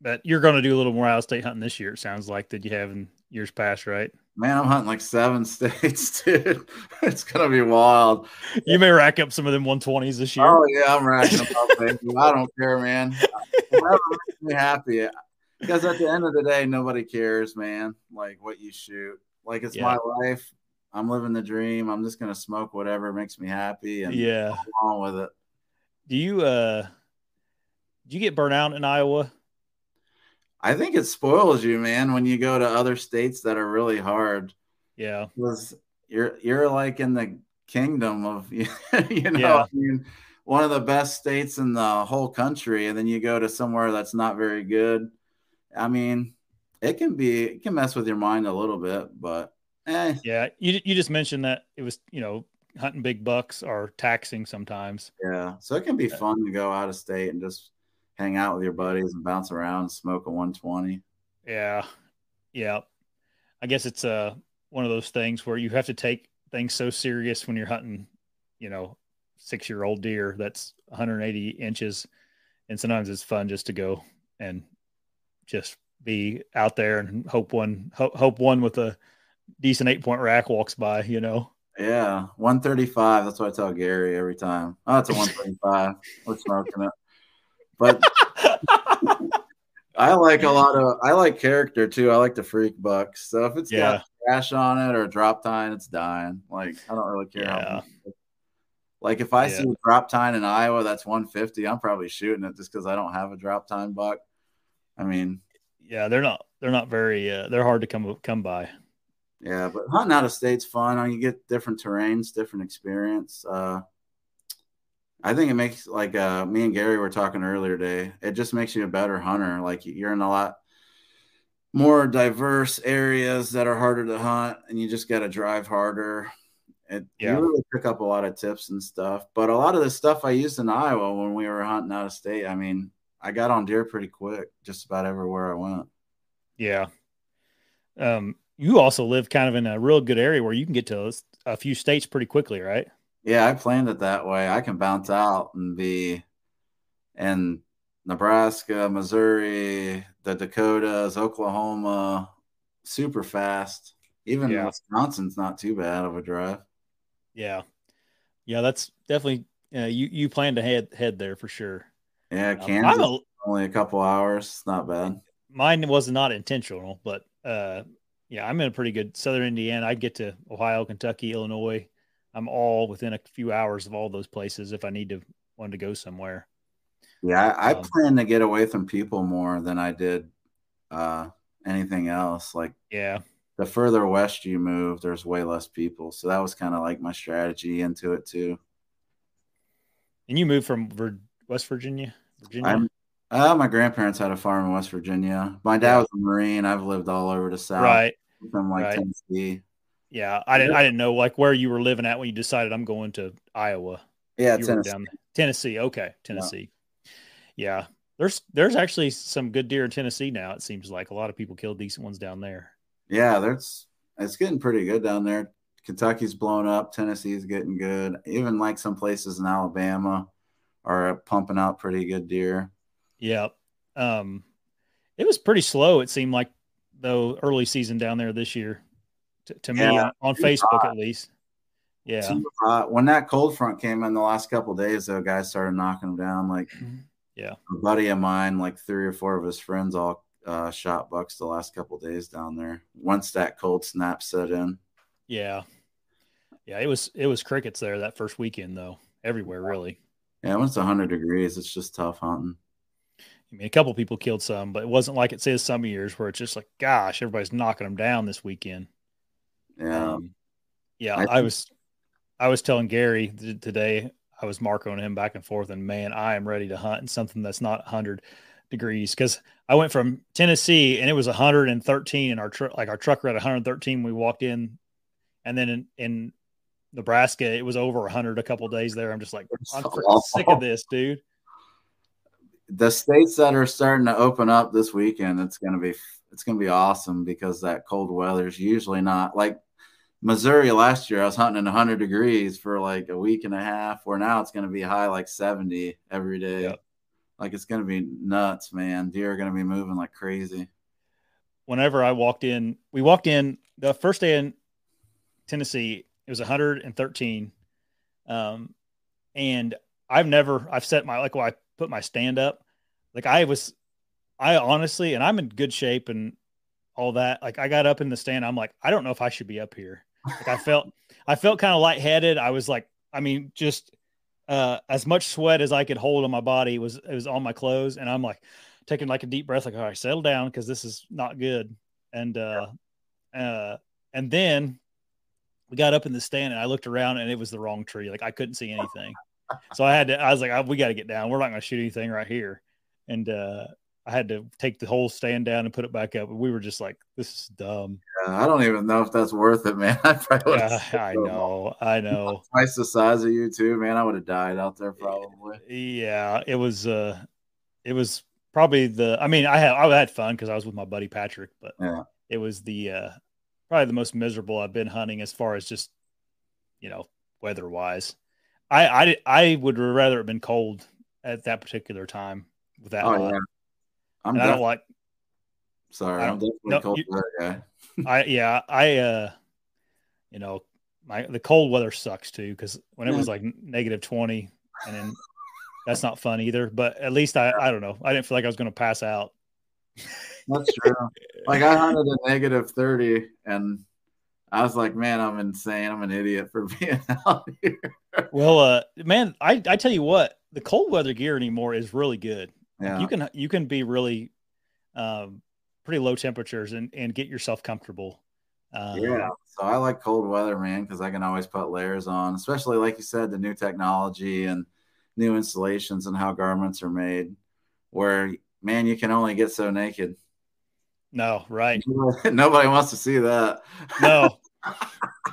A: but you're going to do a little more out of state hunting this year. It sounds like that you have in years past, right?
B: Man, I'm hunting like seven states, dude. It's gonna be wild.
A: You may rack up some of them 120s this year.
B: Oh yeah, I'm racking them up. I don't care, man. Whatever makes me happy. Because at the end of the day, nobody cares, man. Like what you shoot. Like it's yeah. my life. I'm living the dream. I'm just gonna smoke whatever makes me happy and
A: yeah,
B: on with it.
A: Do you uh do you get burnt out in Iowa?
B: I think it spoils you, man, when you go to other states that are really hard.
A: Yeah.
B: Because you're you're like in the kingdom of you know, yeah. I mean, one of the best states in the whole country, and then you go to somewhere that's not very good. I mean, it can be it can mess with your mind a little bit, but eh.
A: Yeah, you you just mentioned that it was, you know, hunting big bucks are taxing sometimes.
B: Yeah. So it can be fun to go out of state and just hang out with your buddies and bounce around and smoke a 120.
A: Yeah. Yeah. I guess it's uh one of those things where you have to take things so serious when you're hunting, you know, six year old deer that's 180 inches. And sometimes it's fun just to go and just be out there and hope one hope, hope one with a decent eight point rack walks by, you know.
B: Yeah, 135. That's what I tell Gary every time. Oh, it's a 135. We're smoking it. But I like a lot of I like character too. I like the freak bucks. So if it's yeah. got crash on it or drop tine, it's dying. Like I don't really care yeah. Like if I yeah. see a drop tine in Iowa that's 150, I'm probably shooting it just because I don't have a drop tine buck. I mean,
A: yeah, they're not they're not very uh, they're hard to come come by.
B: Yeah, but hunting out of state's fun. i You get different terrains, different experience. Uh, I think it makes like uh, me and Gary were talking earlier today. It just makes you a better hunter. Like you're in a lot more diverse areas that are harder to hunt, and you just got to drive harder. It, yeah. You really pick up a lot of tips and stuff. But a lot of the stuff I used in Iowa when we were hunting out of state, I mean, I got on deer pretty quick, just about everywhere I went.
A: Yeah. Um, you also live kind of in a real good area where you can get to a few states pretty quickly, right?
B: Yeah, I planned it that way. I can bounce out and be in Nebraska, Missouri, the Dakotas, Oklahoma, super fast. Even yeah. Wisconsin's not too bad of a drive.
A: Yeah, yeah, that's definitely uh, you. You plan to head head there for sure.
B: Yeah, um, Kansas um, a, only a couple hours. It's not bad.
A: Mine was not intentional, but uh, yeah, I'm in a pretty good Southern Indiana. I get to Ohio, Kentucky, Illinois, I'm all within a few hours of all those places if I need to want to go somewhere.
B: Yeah, I, I um, plan to get away from people more than I did uh, anything else. Like,
A: yeah,
B: the further west you move, there's way less people. So that was kind of like my strategy into it too.
A: And you moved from West Virginia, Virginia. I'm,
B: uh, my grandparents had a farm in West Virginia. My dad was a Marine. I've lived all over the South,
A: right?
B: From like
A: right.
B: Tennessee.
A: Yeah, I didn't. I didn't know like where you were living at when you decided I'm going to Iowa.
B: Yeah,
A: you
B: Tennessee.
A: Down Tennessee. Okay, Tennessee. Yeah. yeah. there's there's actually some good deer in Tennessee now. It seems like a lot of people kill decent ones down there.
B: Yeah, there's it's getting pretty good down there. Kentucky's blown up. Tennessee's getting good. Even like some places in Alabama are pumping out pretty good deer.
A: Yeah. Um, it was pretty slow. It seemed like though early season down there this year to, to yeah, me on, on Facebook hot. at least. Yeah.
B: When that cold front came in the last couple days, though, guys started knocking them down. Like,
A: mm-hmm. yeah,
B: a buddy of mine, like three or four of his friends, all uh, shot bucks the last couple days down there. Once that cold snap set in.
A: Yeah, yeah, it was it was crickets there that first weekend though. everywhere, really.
B: Yeah, when it's 100 degrees, it's just tough hunting.
A: I mean, a couple people killed some, but it wasn't like it says some years where it's just like, gosh, everybody's knocking them down this weekend.
B: Yeah,
A: Um, yeah,
B: I
A: I, was, I was telling Gary th- today. I was marking him back and forth, and man, I am ready to hunt in something that's not 100 degrees because I went from Tennessee and it was 113, and our truck, like our truck, read 113. We walked in, and then in, in Nebraska, it was over 100 a couple days there. I'm just like, I'm sick of this, dude.
B: the states that are starting to open up this weekend, it's gonna be it's gonna be awesome because that cold weather is usually not like Missouri last year. I was hunting in 100 degrees for like a week and a half. Where now it's gonna be high like 70 every day.
A: Yep.
B: Like it's gonna be nuts, man. Deer are gonna be moving like crazy.
A: whenever I walked in, we walked in the first day in Tennessee. It was 113, um, and I've never I've set my like when I put my stand up, like I was, I honestly, and I'm in good shape and all that. Like I got up in the stand, I'm like I don't know if I should be up here. Like I felt I felt kind of lightheaded. I was like, I mean, just uh, as much sweat as I could hold on my body was it was on my clothes, and I'm like taking like a deep breath, like all right, settle down because this is not good. And uh, uh, and then we got up in the stand, and I looked around, and it was the wrong tree. Like I couldn't see anything, so I had to. I was like, we got to get down. We're not going to shoot anything right here. And uh, I had to take the whole stand down and put it back up. We were just like, this is dumb.
B: Uh, I don't even know if that's worth it, man. I probably
A: Yeah, I know, I know.
B: Twice the size of you too, man. I would have died out there probably.
A: Yeah, it was. uh It was probably the. I mean, I had I had fun because I was with my buddy Patrick, but
B: Yeah.
A: it was the uh probably the most miserable I've been hunting as far as just you know weather wise. I I I would rather have been cold at that particular time with that.
B: Oh yeah. I'm
A: I don't like.
B: sorry.
A: I
B: I'm
A: don't-
B: definitely
A: no,
B: cold
A: you-
B: weather guy.
A: I yeah I uh you know my the cold weather sucks too because when it was like negative twenty and then that's not fun either. But at least I I don't know I didn't feel like I was going to pass out.
B: That's true. like I hunted a negative 30 and I was like, man, I'm insane. I'm an idiot for being out here.
A: Well, uh, man, I I tell you what, the cold weather gear anymore is really good.
B: Yeah.
A: You can you can be really um, pretty low temperatures and and get yourself comfortable. Um,
B: yeah. So I like cold weather, man, because I can always put layers on, especially like you said, the new technology and new installations and how garments are made, where man, you can only get so naked.
A: No, right?
B: Nobody wants to see that.
A: No,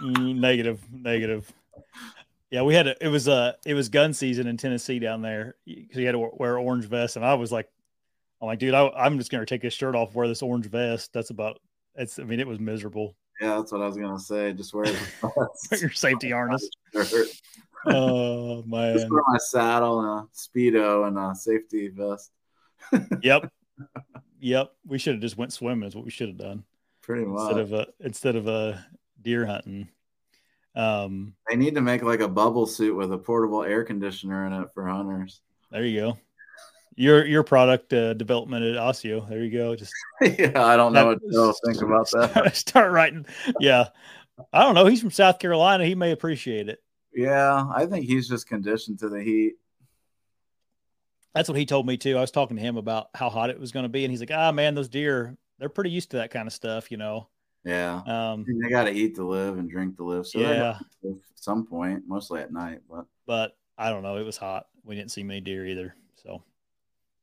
A: Mm, negative, negative. Yeah, we had a, it was a it was gun season in Tennessee down there because you had to wear orange vest, and I was like, I'm like, dude, I, I'm just gonna take this shirt off, wear this orange vest. That's about. It's. I mean, it was miserable.
B: Yeah, that's what I was gonna say. Just wear
A: your safety harness. Oh
B: Just
A: man.
B: wear my saddle and a speedo and a safety vest.
A: Yep. Yep. We should have just went swimming. Is what we should have done
B: Pretty much.
A: instead of uh instead of a deer hunting. Um.
B: they need to make like a bubble suit with a portable air conditioner in it for hunters.
A: There you go. Your your product uh, development at ASIO. There you go. Just
B: yeah, I don't know what to think about that.
A: start, start writing. Yeah. I don't know. He's from South Carolina. He may appreciate it.
B: Yeah, I think he's just conditioned to the heat.
A: That's what he told me too. I was talking to him about how hot it was going to be, and he's like, "Ah, man, those deer, they're pretty used to that kind of stuff, you know."
B: Yeah.
A: Um,
B: They got to eat to live and drink to live. So
A: yeah,
B: at some point, mostly at night. But
A: but I don't know. It was hot. We didn't see many deer either, so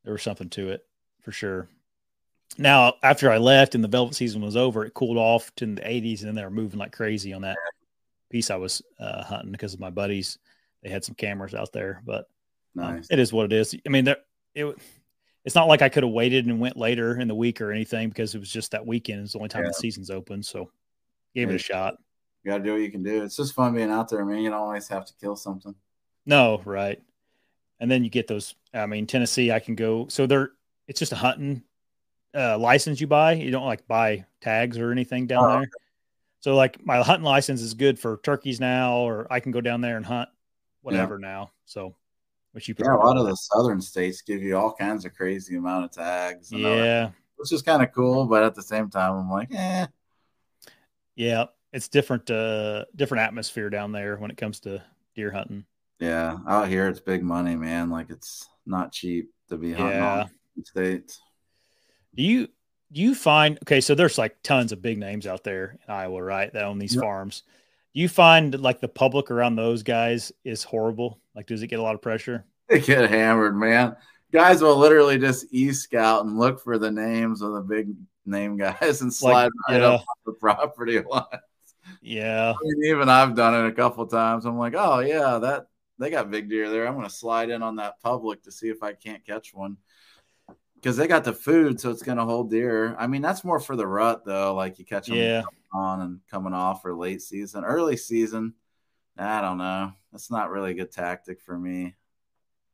A: there was something to it for sure. Now, after I left and the velvet season was over, it cooled off to the 80s, and then they were moving like crazy on that piece I was uh, hunting because of my buddies. They had some cameras out there, but um,
B: nice.
A: it is what it is. I mean, there it. It's not like I could have waited and went later in the week or anything because it was just that weekend. It's the only time
B: Yeah.
A: the season's open, so gave it a shot.
B: You got to do what you can do. It's just fun being out there, man. You don't always have to kill something.
A: No, right. And then you get those. I mean, Tennessee, I can go. So they're it's just a hunting uh, license you buy. You don't like buy tags or anything down
B: Oh,
A: there. So like my hunting license is good for turkeys now, or I can go down there and hunt whatever now. So, which you
B: Yeah, a lot of the southern states give you all kinds of crazy amount of tags. and all
A: yeah,
B: which is kind of cool. But at the same time, I'm like, eh.
A: yeah. It's different, uh, different atmosphere down there when it comes to deer hunting.
B: Yeah, out here it's big money, man. Like it's not cheap to be hunting yeah. on states.
A: Do you do you find okay? So there's like tons of big names out there in Iowa, right? That own these yep. farms. Do you find like the public around those guys is horrible? Like, does it get a lot of pressure?
B: They get hammered, man. Guys will literally just e scout and look for the names of the big name guys and slide like, right yeah. up the property line.
A: Yeah.
B: I mean, even I've done it a couple times. I'm like, oh yeah, that they got big deer there. I'm gonna slide in on that public to see if I can't catch one. Because they got the food, so it's gonna hold deer. I mean, that's more for the rut though. Like you catch them yeah. on and coming off or late season, early season. I don't know. That's not really a good tactic for me.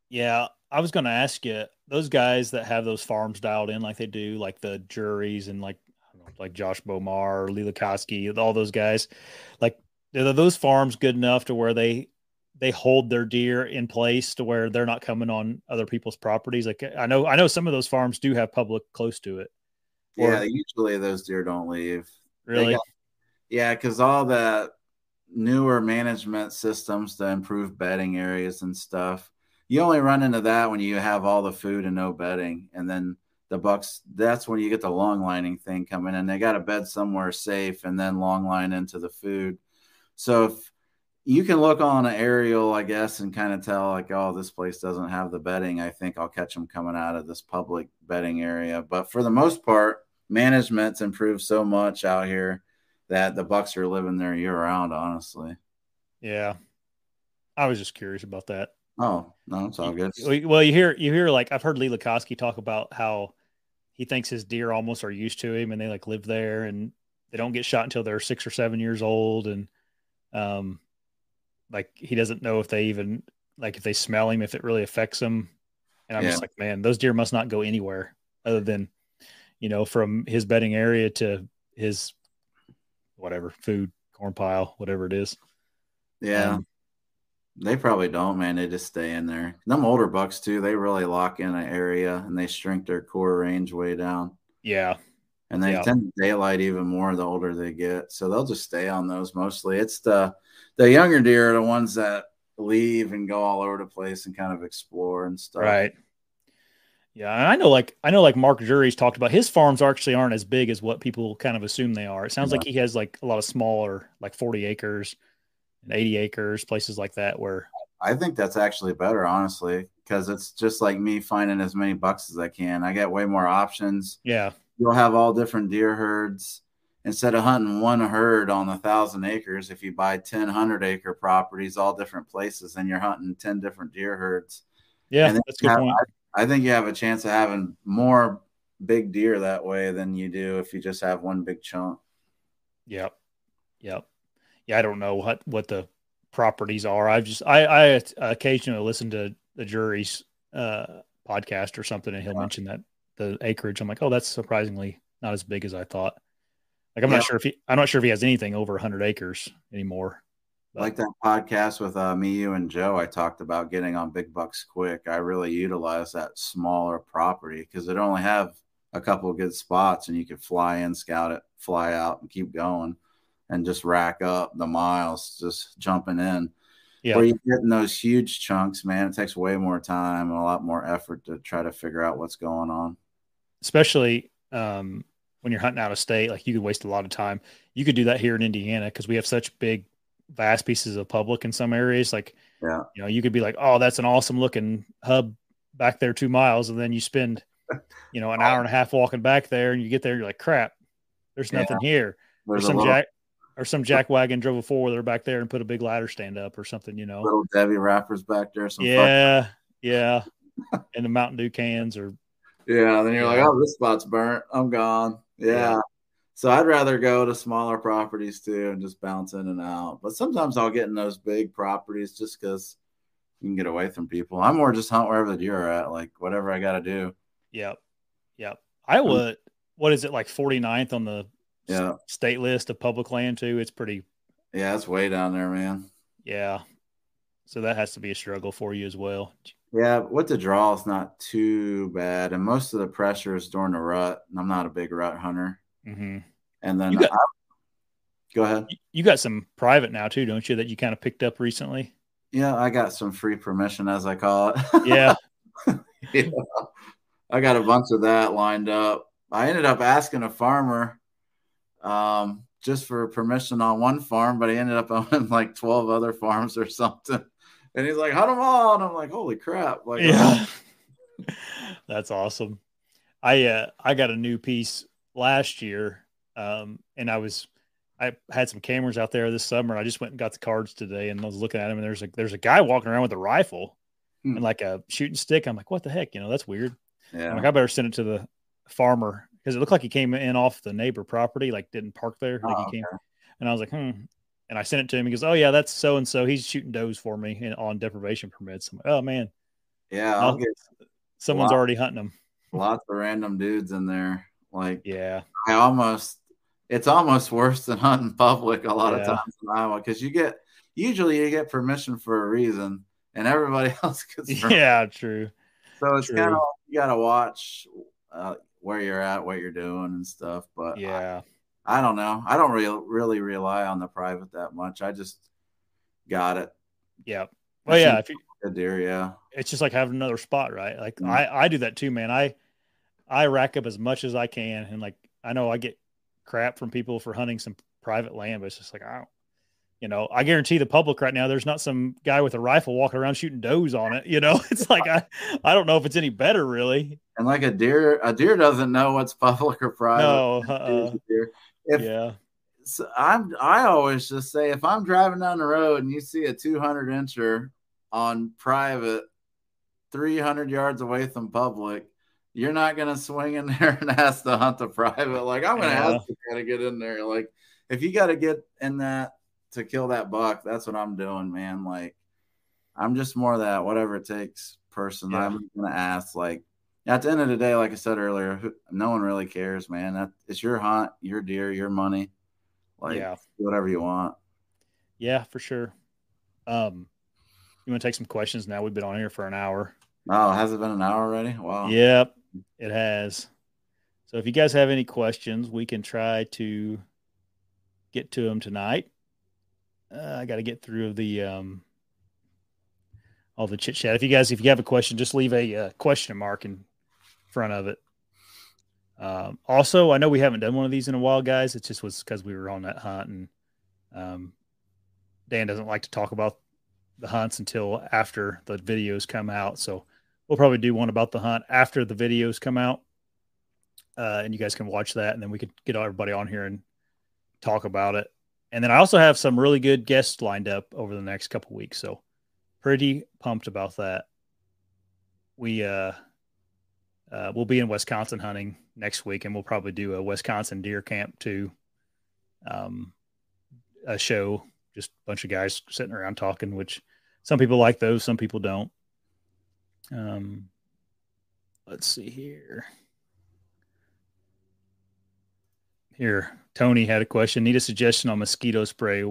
A: Yeah, I was going to ask you those guys that have those farms dialed in like they do, like the Drurys and like know, like Josh Bowmar or Lee Lakosky, all those guys. Like, are those farms good enough to where they they hold their deer in place to where they're not coming on other people's properties? Like, I know I know some of those farms do have public close to it.
B: Or, yeah, usually those deer don't leave.
A: Really? Got,
B: yeah, because all that newer management systems to improve bedding areas and stuff you only run into that when you have all the food and no bedding, and then the bucks. That's when you get the long lining thing coming in. They got a bed somewhere safe, and then long line into the food. So if you can look on an aerial, I guess, and kind of tell like, oh, this place doesn't have the bedding. I think I'll catch them coming out of this public bedding area. But for the most part, management's improved so much out here that the bucks are living there year round. Honestly.
A: Yeah, I was just curious about that.
B: Oh no, it's all good.
A: Well, you hear you hear like I've heard Lee Lakosky talk about how he thinks his deer almost are used to him and they like live there and they don't get shot until they're six or seven years old and um like he doesn't know if they even like if they smell him if it really affects them and i'm yeah. just like man those deer must not go anywhere other than you know from his bedding area to his whatever food corn pile whatever it is
B: yeah um, they probably don't, man. They just stay in there. Them older bucks too, they really lock in an area and they shrink their core range way down.
A: Yeah.
B: And they yeah. tend to daylight even more the older they get. So they'll just stay on those mostly. It's the the younger deer are the ones that leave and go all over the place and kind of explore and stuff.
A: Right. Yeah, and I know like I know like Mark Drury's talked about his farms actually aren't as big as what people kind of assume they are. It sounds yeah. like he has like a lot of smaller, like 40 acres and 80 acres, places like that where
B: I think that's actually better, honestly, because it's just like me finding as many bucks as I can. I get way more options.
A: Yeah.
B: You'll have all different deer herds. Instead of hunting one herd on a thousand acres, if you buy 10 100 acre properties, all different places, then you're hunting 10 different deer herds.
A: Yeah, that's good point.
B: I, I think you have a chance of having more big deer that way than you do if you just have one big chunk.
A: Yep. Yep yeah, I don't know what what the properties are. I've just I I occasionally listen to the Drury's uh, podcast or something, and he'll yeah. mention that the acreage. I'm like, oh, that's surprisingly not as big as I thought. Like I'm yeah. not sure if he I'm not sure if he has anything over 100 acres anymore.
B: But. Like that podcast with uh, me, you, and Joe, I talked about getting on big bucks quick. I really utilize that smaller property because it only have a couple good spots, and you could fly in, scout it, fly out, and keep going and just rack up the miles just jumping in. Yeah. Where you're getting those huge chunks, man, it takes way more time and a lot more effort to try to figure out what's going on.
A: Especially um, when you're hunting out of state, like you could waste a lot of time. You could do that here in Indiana because we have such big, vast pieces of public in some areas. Like,
B: yeah,
A: you know, you could be like, oh, that's an awesome looking hub back there two miles, and then you spend, you know, an hour and a half walking back there, and you get there, you're like, crap, there's nothing yeah. here. There's, there's some jack or some jack wagon drove a four wheeler back there and put a big ladder stand up or something, you know.
B: Little Debbie wrappers back there. Some
A: yeah, yeah. and the Mountain Dew cans or.
B: Yeah, then you're yeah. like, oh, this spot's burnt. I'm gone. Yeah. So I'd rather go to smaller properties too and just bounce in and out. But sometimes I'll get in those big properties just because you can get away from people. I'm more just hunt wherever the deer are at, like whatever I got to do.
A: Yep. Yep. I would. What is it like 49th on the
B: yeah
A: state list of public land too. It's pretty.
B: Yeah, it's way down there, man.
A: Yeah, so that has to be a struggle for you as well.
B: Yeah, with the draw, it's not too bad, and most of the pressure is during the rut. And I'm not a big rut hunter.
A: Mm-hmm.
B: And then got, I, go ahead.
A: You got some private now too, don't you? That you kind of picked up recently.
B: Yeah, I got some free permission, as I call it.
A: Yeah.
B: yeah. I got a bunch of that lined up. I ended up asking a farmer um, just for permission on one farm, but he ended up owning like 12 other farms or something. And he's like, hunt them all. And I'm like, holy crap. Like,
A: yeah. That's awesome. I uh I got a new piece last year. Um and I was I had some cameras out there this summer. I just went and got the cards today and I was looking at them and there's a there's a guy walking around with a rifle hmm. and like a shooting stick. I'm like, what the heck? You know, that's weird. Yeah. I'm like, I better send it to the farmer because it looked like he came in off the neighbor property, like didn't park there. Like oh, he came okay. and I was like, hmm. And I sent it to him. He goes, Oh yeah, that's so and so. He's shooting does for me in, on deprivation permits. I'm like, oh man.
B: Yeah, I'll, I'll get
A: someone's already hunting them.
B: Lots of random dudes in there. Like,
A: yeah,
B: I almost it's almost worse than hunting public a lot yeah. of times in Iowa because you get usually you get permission for a reason and everybody else gets permission.
A: yeah true.
B: So it's kind of you got to watch uh, where you're at what you're doing and stuff but
A: yeah.
B: I, I don't know. I don't really really rely on the private that much. I just got it.
A: Yeah well yeah if you,
B: a deer yeah.
A: It's just like having another spot right? Like mm-hmm. I I do that too man. I I rack up as much as I can and like I know I get crap from people for hunting some private land, but it's just like I don't, you know, I guarantee the public right now, there's not some guy with a rifle walking around shooting does on it. You know, it's like I, I don't know if it's any better really.
B: And like a deer, a deer doesn't know what's public or private.
A: No, uh,
B: if, yeah. So I'm, I always just say if I'm driving down the road and you see a 200 incher on private, 300 yards away from public, you're not gonna swing in there and ask to hunt the private. Like I'm gonna yeah. ask to get in there. Like if you got to get in that to kill that buck, that's what I'm doing, man. Like I'm just more that whatever it takes person. Yeah. I'm gonna ask. Like at the end of the day, like I said earlier, no one really cares, man. That it's your hunt, your deer, your money. Like yeah. whatever you want.
A: Yeah, for sure. Um, you want to take some questions now? We've been on here for an hour.
B: Oh, has it been an hour already? Wow.
A: Yep. It has. So if you guys have any questions, we can try to get to them tonight. Uh, I got to get through the um, all the chit chat. If you guys, if you have a question, just leave a uh, question mark in front of it. Um, also, I know we haven't done one of these in a while, guys. It just was because we were on that hunt, and um, Dan doesn't like to talk about the hunts until after the videos come out. So we'll probably do one about the hunt after the videos come out, uh, and you guys can watch that, and then we could get everybody on here and talk about it. And then I also have some really good guests lined up over the next couple weeks, so pretty pumped about that. We uh, uh, we'll be in Wisconsin hunting next week, and we'll probably do a Wisconsin deer camp too. Um, a show, just a bunch of guys sitting around talking, which some people like those, some people don't. Um, let's see here. Here, Tony had a question. Need a suggestion on mosquito spray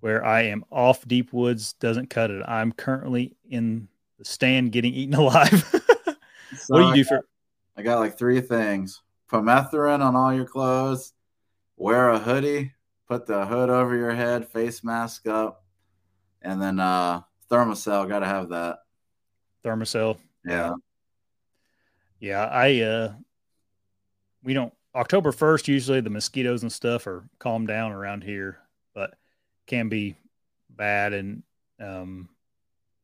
A: where I am off deep woods, doesn't cut it. I'm currently in the stand getting eaten alive. so what do you do for?
B: I got like three things permethrin on all your clothes, wear a hoodie, put the hood over your head, face mask up, and then uh Thermacell. Got to have that.
A: Thermacell.
B: Yeah.
A: Yeah, I uh we don't October 1st usually the mosquitoes and stuff are calmed down around here, but can be bad and um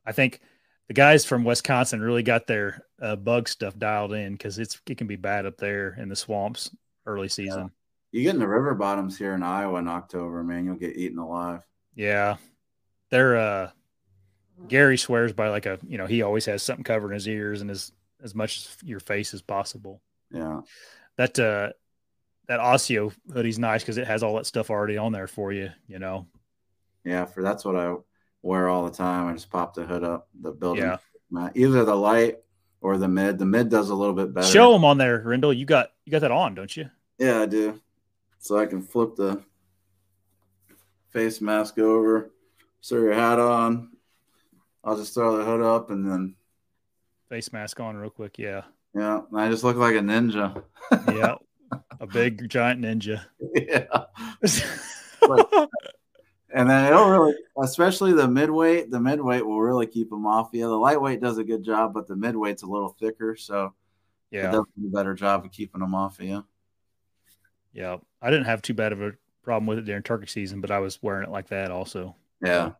A: I think the guys from Wisconsin really got their uh, bug stuff dialed in cuz it's it can be bad up there in the swamps early season.
B: Yeah. You get in the river bottoms here in Iowa in October, man, you'll get eaten alive.
A: Yeah. They're uh Gary swears by like a you know he always has something covering his ears and as as much as your face as possible.
B: Yeah,
A: that uh that ASIO hoodie's nice because it has all that stuff already on there for you. You know.
B: Yeah, for that's what I wear all the time. I just pop the hood up, the building. Yeah. Either the light or the mid. The mid does a little bit better.
A: Show them on there, Rendell. You got you got that on, don't you?
B: Yeah, I do. So I can flip the face mask over, throw your hat on, I'll just throw the hood up and then
A: face mask on real quick. Yeah.
B: Yeah. I just look like a ninja.
A: yeah. A big giant ninja.
B: Yeah. and then it'll really, especially the midweight, the midweight will really keep them off you. The lightweight does a good job, but the midweight's a little thicker, so
A: Yeah.
B: it does a better job of keeping them off of you.
A: Yeah. I didn't have too bad of a problem with it during turkey season, but I was wearing it like that also.
B: Yeah.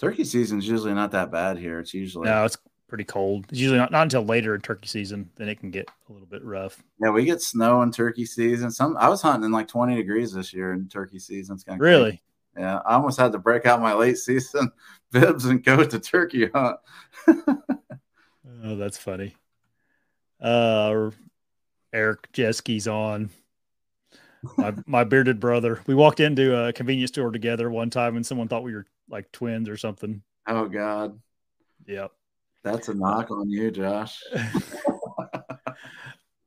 B: Turkey season's usually not that bad here. It's usually
A: No, it's pretty cold. It's usually not, not until later in turkey season, then it can get a little bit rough.
B: yeah, we get snow in turkey season. Some I was hunting in like 20 degrees this year in turkey season. It's kind of
A: Really?
B: Yeah, I almost had to break out my late season bibs and go to turkey hunt.
A: Oh, that's funny. Uh, Eric Jeski's on. My, my bearded brother. We walked into a convenience store together one time, and someone thought we were like twins or something.
B: Oh God,
A: Yep.
B: that's a knock on you, Josh.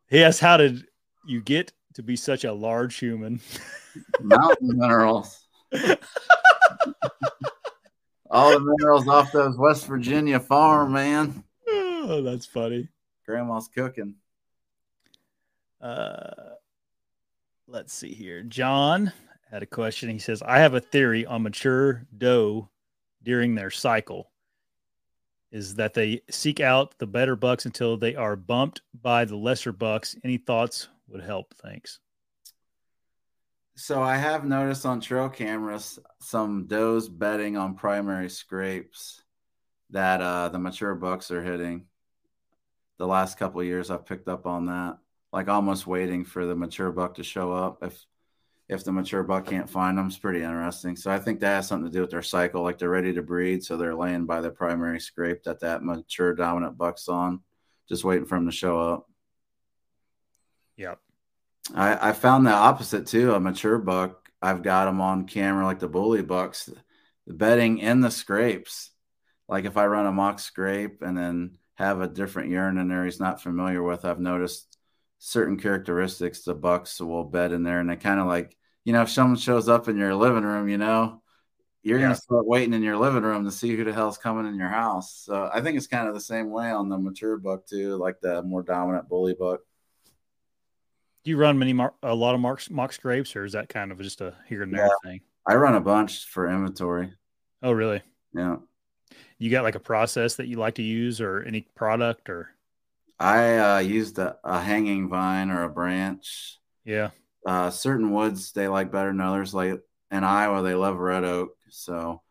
A: He asked, "How did you get to be such a large human?"
B: Mountain minerals. All the minerals off those West Virginia farm, man.
A: oh, that's funny.
B: Grandma's cooking.
A: Uh, let's see here. John had a question. He says, I have a theory on mature doe during their cycle is that they seek out the better bucks until they are bumped by the lesser bucks. Any thoughts would help. Thanks.
B: So I have noticed on trail cameras some does betting on primary scrapes that uh, the mature bucks are hitting. The last couple years, I've picked up on that, like almost waiting for the mature buck to show up. If if the mature buck can't find them, it's pretty interesting. So I think that has something to do with their cycle, like they're ready to breed, so they're laying by the primary scrape that that mature dominant buck's on, just waiting for him to show up.
A: Yep.
B: I, I found the opposite too. A mature buck, I've got them on camera like the bully bucks, the bedding in the scrapes. Like if I run a mock scrape and then have a different urine in there he's not familiar with, I've noticed certain characteristics the bucks will bed in there, and they kind of like you know if someone shows up in your living room, you know. You're
A: Yeah.
B: gonna start waiting in your living room to see who the hell's coming in your house. So I think it's kind of the same way on the mature buck too, like the more dominant bully buck.
A: Do you run many mar- a lot of marks, mock scrapes, or is that kind of just a here and there thing?
B: I run a bunch for inventory.
A: Oh, really?
B: Yeah.
A: You got like a process that you like to use, or any product, or
B: I uh, used a, a hanging vine or a branch.
A: yeah,
B: Uh, certain woods they like better than others. Like in Iowa, they love red oak, so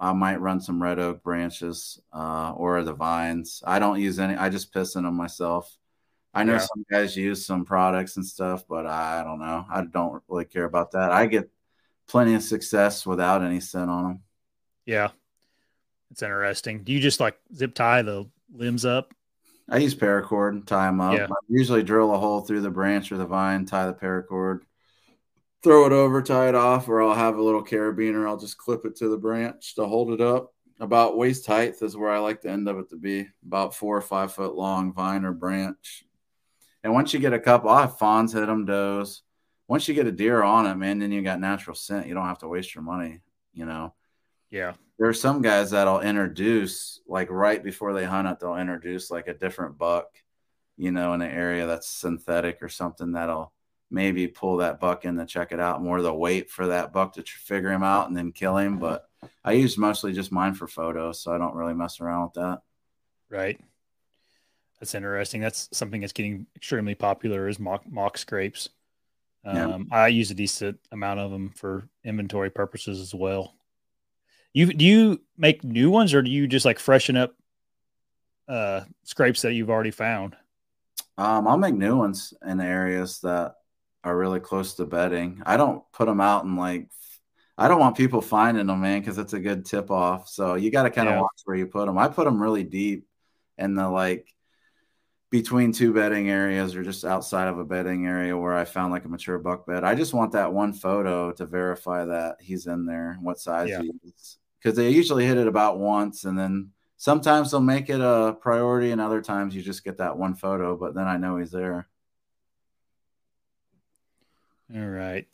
B: I might run some red oak branches uh, or the vines. I don't use any. I just piss in them myself. I know
A: Yeah.
B: some guys use some products and stuff, but I don't know. I don't really care about that. I get plenty of success without any scent on them.
A: yeah. It's interesting. Do you just like zip tie the limbs up?
B: I use paracord, and tie them up.
A: Yeah.
B: I usually drill a hole through the branch or the vine, tie the paracord, throw it over, tie it off, or I'll have a little carabiner. I'll just clip it to the branch to hold it up. About waist height is where I like the end of it to be, about four or five foot long vine or branch. And once you get a couple, I'll have fawns hit them, does. Once you get a deer on it, man, then you got natural scent. You don't have to waste your money, you know
A: Yeah,
B: there are some guys that'll introduce like right before they hunt it they'll introduce like a different buck you know in an area that's synthetic or something that'll maybe pull that buck in to check it out more they'll wait for that buck to tr- figure him out and then kill him but i use mostly just mine for photos so i don't really mess around with that
A: right. That's interesting. That's something that's getting extremely popular is mock mock scrapes.
B: Yeah.
A: Um, I use a decent amount of them for inventory purposes as well. You do you make new ones or do you just like freshen up uh scrapes that you've already found?
B: um, i'll make new ones in areas that are really close to bedding i don't put them out in like I don't want people finding them, man, because it's a good tip off. So you got to kind of
A: Yeah.
B: watch where you put them. I put them really deep in the like between two bedding areas or just outside of a bedding area where I found like a mature buck bed. I just want that one photo to verify that he's in there, what size
A: Yeah.
B: he is. Because they usually hit it about once and then sometimes they'll make it a priority and other times you just get that one photo, but then I know he's there.
A: All right.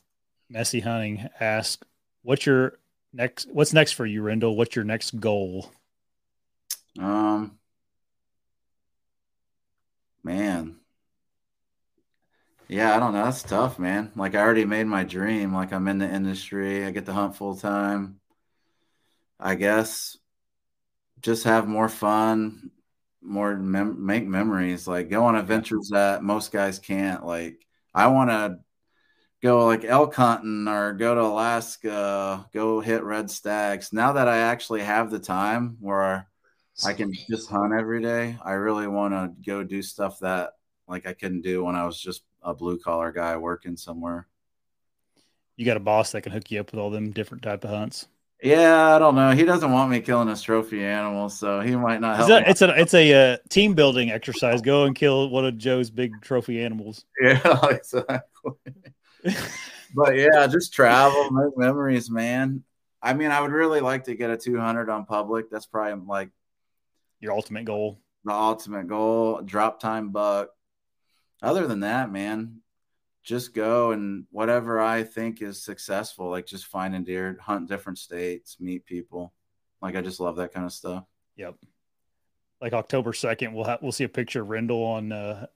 A: Messy Hunting asked, "What's your next? What's next for you, Rendell? What's your next goal?"
B: Um, man, yeah, I don't know. That's tough, man. Like I already made my dream. Like I'm in the industry. I get to hunt full time. I guess just have more fun, more mem- make memories, like go on adventures that most guys can't. Like I want to go like elk hunting or go to Alaska, go hit red stags. Now that I actually have the time where I can just hunt every day, I really want to go do stuff that like I couldn't do when I was just a blue collar guy working somewhere.
A: You got a boss that can hook you up with all them different type of hunts.
B: Yeah, I don't know. He doesn't want me killing his trophy animals, so he might not help.
A: That, it's a it's a uh, team building exercise. Go and kill one of Joe's big trophy animals.
B: Yeah, exactly. but yeah, just travel, make memories, man. I mean, I would really like to get a 200 on public. That's probably like
A: your ultimate goal.
B: The ultimate goal, drop tine buck. Other than that, man, just go and whatever I think is successful, like just find finding deer, hunt different states, meet people. Like I just love that kind of stuff.
A: Yep. Like October second, we'll have we'll see a picture of Rendell on uh,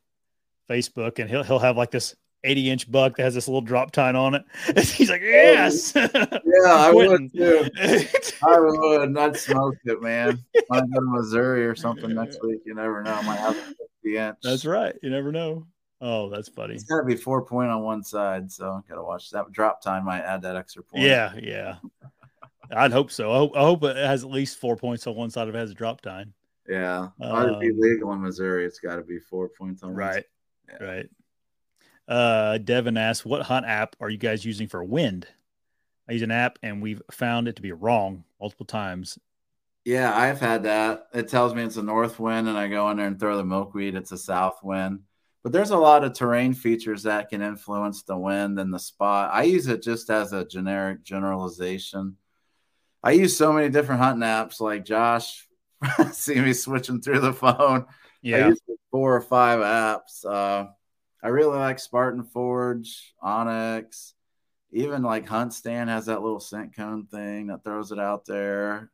A: Facebook, and he'll he'll have like this 80 inch buck that has this little drop tine on it. he's like, yes.
B: yeah, I would too. I would. I'd smoke it, man. Might go to Missouri or something next week. You never know. I might have a 50 inch.
A: That's right. You never know. Oh, that's funny.
B: It's got to be four point on one side, so I got to watch that. Drop tine might add that extra point.
A: Yeah, yeah. I'd hope so. I hope, I hope, it has at least four points on one side if it has a drop tine.
B: Yeah, um, it'd be legal in Missouri. It's got to be four points on
A: right, yeah. right. Uh, Devin asks, "What hunt app are you guys using for wind?" I use an app, and we've found it to be wrong multiple times.
B: Yeah, I've had that. It tells me it's a north wind, and I go in there and throw the milkweed. It's a south wind but there's a lot of terrain features that can influence the wind and the spot. I use it just as a generic generalization. I use so many different hunting apps like Josh see me switching through the phone.
A: Yeah.
B: four or five apps. Uh, I really like Spartan Forge, onX, even like Hunt Stand has that little scent cone thing that throws it out there.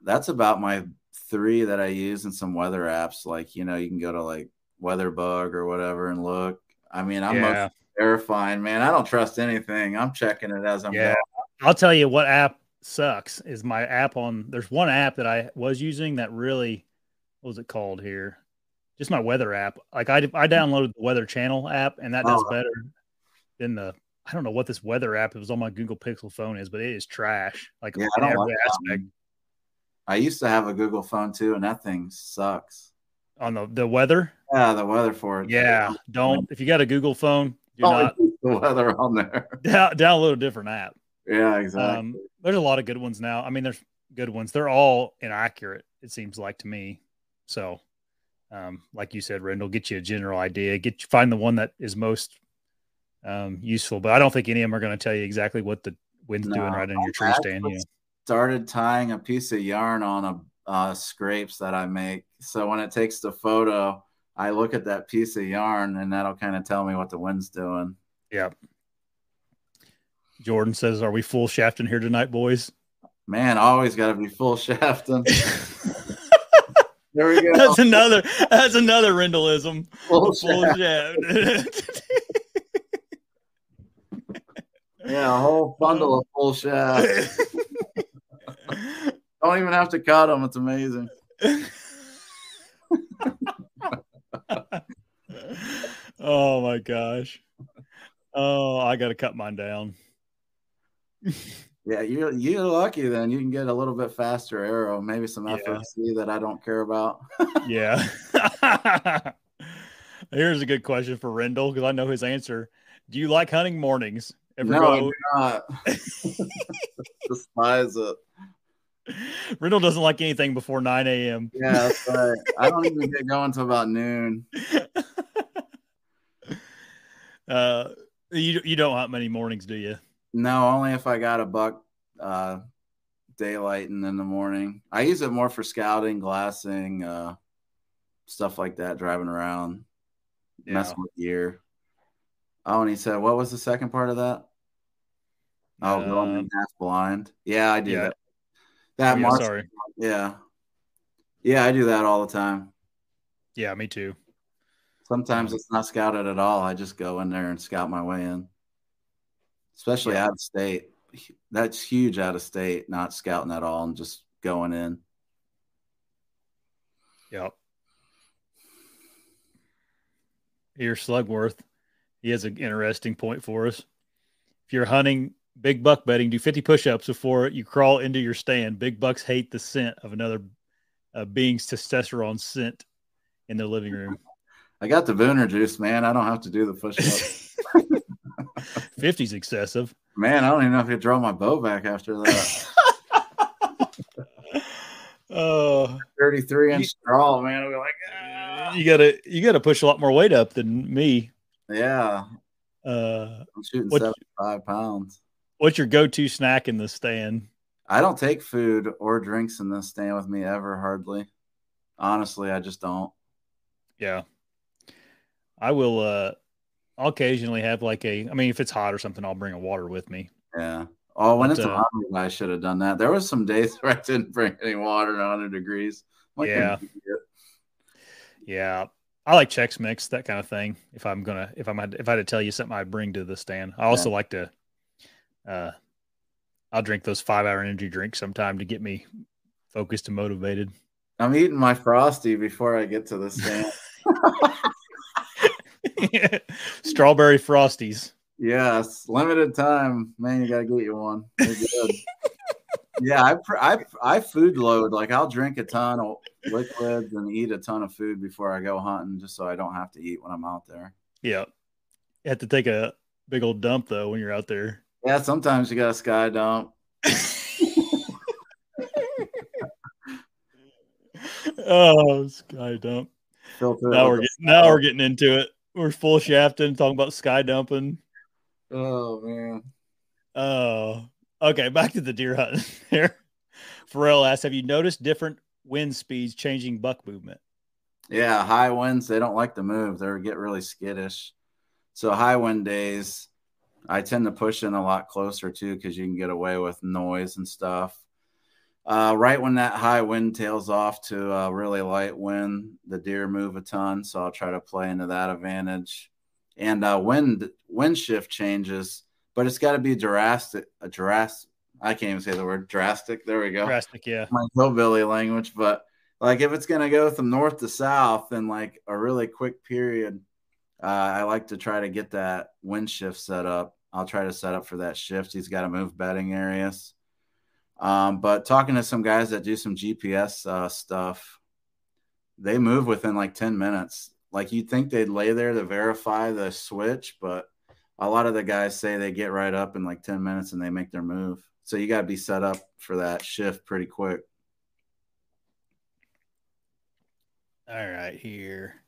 B: That's about my three that I use and some weather apps. Like, you know, you can go to like WeatherBug or whatever and look. I mean, I'm yeah. verifying, man. I don't trust anything. I'm checking it as I'm
A: yeah. Going. I'll tell you what app sucks is my app on there's one app that I was using that really what was it called here? Just my weather app. Like I I downloaded the weather channel app and that does oh. better than the I don't know what this weather app it was on my Google Pixel phone is, but it is trash. Like yeah, in every like aspect.
B: I used to have a Google phone too, and that thing sucks.
A: On the, the weather?
B: Yeah, the weather for it.
A: Yeah, don't. If you got a Google phone, do
B: oh, not the weather on there.
A: Down, download a different app.
B: Yeah, exactly. Um,
A: there's a lot of good ones now. I mean, there's good ones. They're all inaccurate. It seems like to me. So, um, like you said, Rendell, get you a general idea. Get find the one that is most um, useful. But I don't think any of them are going to tell you exactly what the wind's no, doing right in your tree stand. You.
B: Started tying a piece of yarn on a uh, scrapes that I make. So when it takes the photo, I look at that piece of yarn and that'll kind of tell me what the wind's doing.
A: Yep. Jordan says, Are we full shafting here tonight, boys?
B: Man, always got to be full shafting. there we go.
A: That's another. That's another Rendellism. Full, full shaft.
B: yeah, a whole bundle of full shaft. Don't even have to cut them. It's amazing.
A: oh my gosh. Oh, I got to cut mine down.
B: yeah, you're you're lucky then. You can get a little bit faster arrow, maybe some yeah. that I don't care about.
A: yeah. Here's a good question for Rendell because I know his answer. Do you like hunting mornings?
B: Ever no, go... I do not. Despise it.
A: Rendell doesn't like anything before 9 a.m.
B: Yeah, that's right. I don't even get going until about noon.
A: Uh, you you don't hunt many mornings, do you?
B: No, only if I got a buck uh, daylighting in the morning. I use it more for scouting, glassing, uh, stuff like that, driving around, yeah. messing with gear. Oh, and he said, what was the second part of that? Oh, going um, half blind. Yeah, I do yeah. that. That
A: oh, yeah, sorry.
B: Yeah. Yeah, I do that all the time.
A: Yeah, me too.
B: Sometimes it's not scouted at all. I just go in there and scout my way in, especially yeah. out of state. that's huge out of state, not scouting at all and just going in.
A: Yep. Here's Slugworth. He has an interesting point for us. If you're hunting big buck bedding, do 50 push-ups before you crawl into your stand. Big bucks hate the scent of another uh, being's testosterone scent in their living room.
B: I got the Booner juice, man. I don't have to do the push-ups.
A: 50's excessive.
B: Man, I don't even know if I could draw my bow back after that.
A: Oh,
B: 33 inch draw, man. I'll be like, ah.
A: you gotta you gotta push a lot more weight up than me.
B: yeah,
A: Uh,
B: I'm shooting
A: What-
B: 75 pounds.
A: What's your go-to snack in the stand?
B: I don't take food or drinks in the stand with me ever, hardly. Honestly, I just don't.
A: Yeah, I will. Uh, I'll occasionally have like a. I mean, if it's hot or something, I'll bring a water with me.
B: Yeah. Oh, when
A: But,
B: it's
A: uh,
B: hungry, I should have done that. There was some days where I didn't bring any water at 100 degrees. Like,
A: Yeah. Yeah, I like Chex Mix, that kind of thing. If I'm gonna, if I'm, if I had to tell you something, I'd bring to the stand. I also like to. Uh, I'll drink those five-hour energy drinks sometime to get me focused and motivated.
B: I'm eating my frosty before I get to the stand.
A: Strawberry frosties.
B: yes, limited time, man. You gotta get you one. Good. yeah, I, I I food load. Like I'll drink a ton of liquids and eat a ton of food before I go hunting, just so I don't have to eat when I'm out there.
A: Yeah, you have to take a big old dump though when you're out there.
B: Yeah, sometimes you got a sky dump.
A: oh, sky dump.
B: Filter
A: Now we're getting, now we're getting into it. We're full shafting, talking about sky dumping.
B: Oh man.
A: Oh, okay. Back to the deer hunt here. Pharrell asks, "Have you noticed different wind speeds changing buck movement?"
B: Yeah, high winds, they don't like to move. They get really skittish. So high wind days, I tend to push in a lot closer too because you can get away with noise and stuff. Uh, right when that high wind tails off to a really light wind, the deer move a ton. So I'll try to play into that advantage. And uh, wind wind shift changes, but it's got to be drastic. A drastic. I can't even say the word drastic. There we go
A: Drastic, yeah.
B: my hillbilly language, but like if it's gonna go from north to south in like a really quick period, uh, I like to try to get that wind shift set up. I'll try to set up for that shift. He's got to move bedding areas. Um, but talking to some guys that do some GPS uh, stuff, they move within like 10 minutes. Like you'd think they'd lay there to verify the switch, but a lot of the guys say they get right up in like 10 minutes and they make their move. So you got to be set up for that shift pretty quick.
A: All right, here.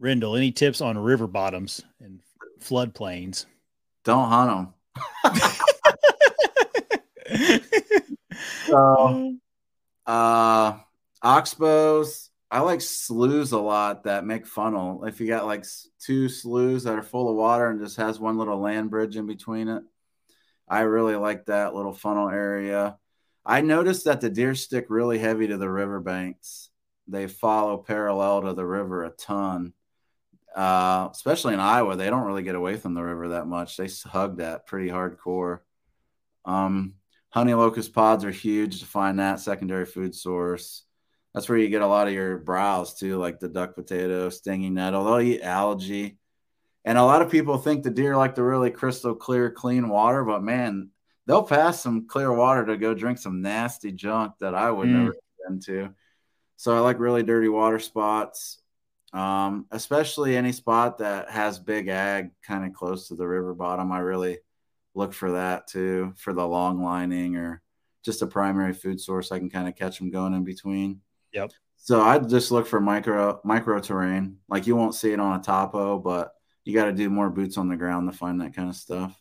A: Rendell, any tips on river bottoms and floodplains?
B: Don't hunt them. So, uh, oxbows. I like sloughs a lot that make funnel. If you got like two sloughs that are full of water and just has one little land bridge in between it, I really like that little funnel area. I noticed that the deer stick really heavy to the riverbanks. They follow parallel to the river a ton. Uh, especially in Iowa, they don't really get away from the river that much. They hug that pretty hardcore. Um, honey locust pods are huge to find that secondary food source. That's where you get a lot of your browse too, like the duck potato, stinging nettle. They'll eat algae. And a lot of people think the deer like the really crystal clear, clean water, but man, they'll pass some clear water to go drink some nasty junk that I would
A: Mm.
B: never get into. So I like really dirty water spots, um, especially any spot that has big ag kind of close to the river bottom. I really look for that too, for the long lining or just a primary food source. I can kind of catch them going in between.
A: Yep.
B: So I'd just look for micro micro terrain. Like you won't see it on a topo, but you got to do more boots on the ground to find that kind of stuff.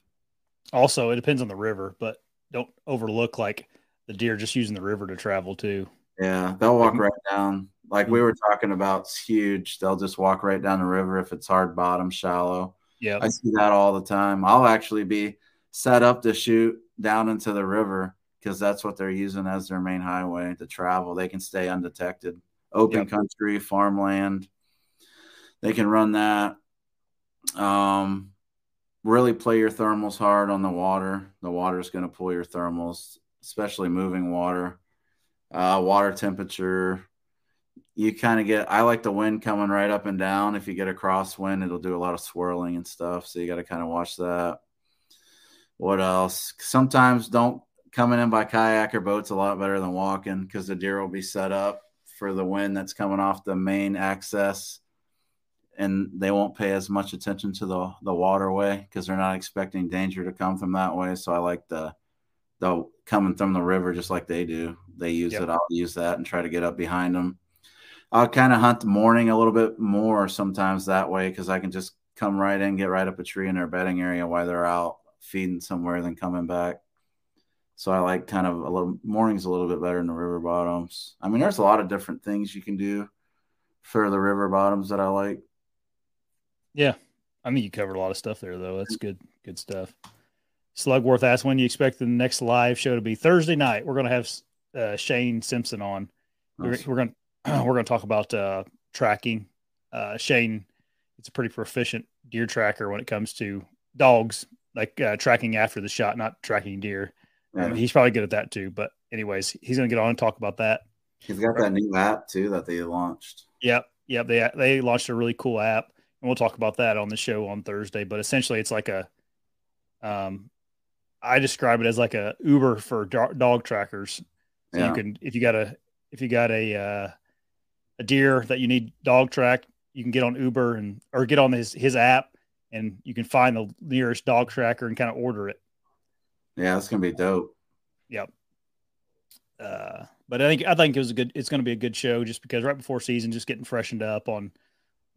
A: Also, it depends on the river, but don't overlook like the deer just using the river to travel too.
B: Yeah, they'll walk right down. Like we were talking about, it's huge. They'll just walk right down the river if it's hard bottom, shallow.
A: Yeah.
B: I see that all the time. I'll actually be set up to shoot down into the river because that's what they're using as their main highway to travel. They can stay undetected. Open
A: Yep.
B: country, farmland. They can run that. Um, really play your thermals hard on the water. The water is going to pull your thermals, especially moving water. Uh, water temperature, you kind of get. I like the wind coming right up and down. If you get a crosswind, it'll do a lot of swirling and stuff. So you got to kind of watch that. What else? Sometimes don't coming in by kayak or boat's a lot better than walking because the deer will be set up for the wind that's coming off the main access and they won't pay as much attention to the the waterway because they're not expecting danger to come from that way. So I like the the coming from the river just like they do. They use yep. it. I'll use that and try to get up behind them. I'll kind of hunt the morning a little bit more sometimes that way because I can just come right in, get right up a tree in their bedding area while they're out feeding somewhere, then coming back. So I like kind of a little mornings a little bit better in the river bottoms. I mean, there's a lot of different things you can do for the river bottoms that I like.
A: Yeah. I mean, you covered a lot of stuff there, though. That's good, good stuff. Slugworth asked, when do you expect the next live show to be? Thursday night. We're going to have uh, Shane Simpson on. Nice. We're, we're going we're going to talk about uh, tracking. Uh, Shane, it's a pretty proficient deer tracker when it comes to dogs, like uh, tracking after the shot, not tracking deer. Um, he's probably good at that too. But anyways, he's going to get on and talk about that.
B: He's got that new app too that they launched.
A: Yep, yep. They they launched a really cool app and we'll talk about that on the show on Thursday. But essentially, it's like a, um, I describe it as like a Uber for dog trackers. So yeah. you can, if you got a, if you got a, uh, a deer that you need dog track, you can get on Uber and or get on his his app, and you can find the nearest dog tracker and kind of order it.
B: Yeah, that's gonna be dope.
A: Yep. Uh, but I think I think it was a good. It's to be a good show just because right before season, just getting freshened up on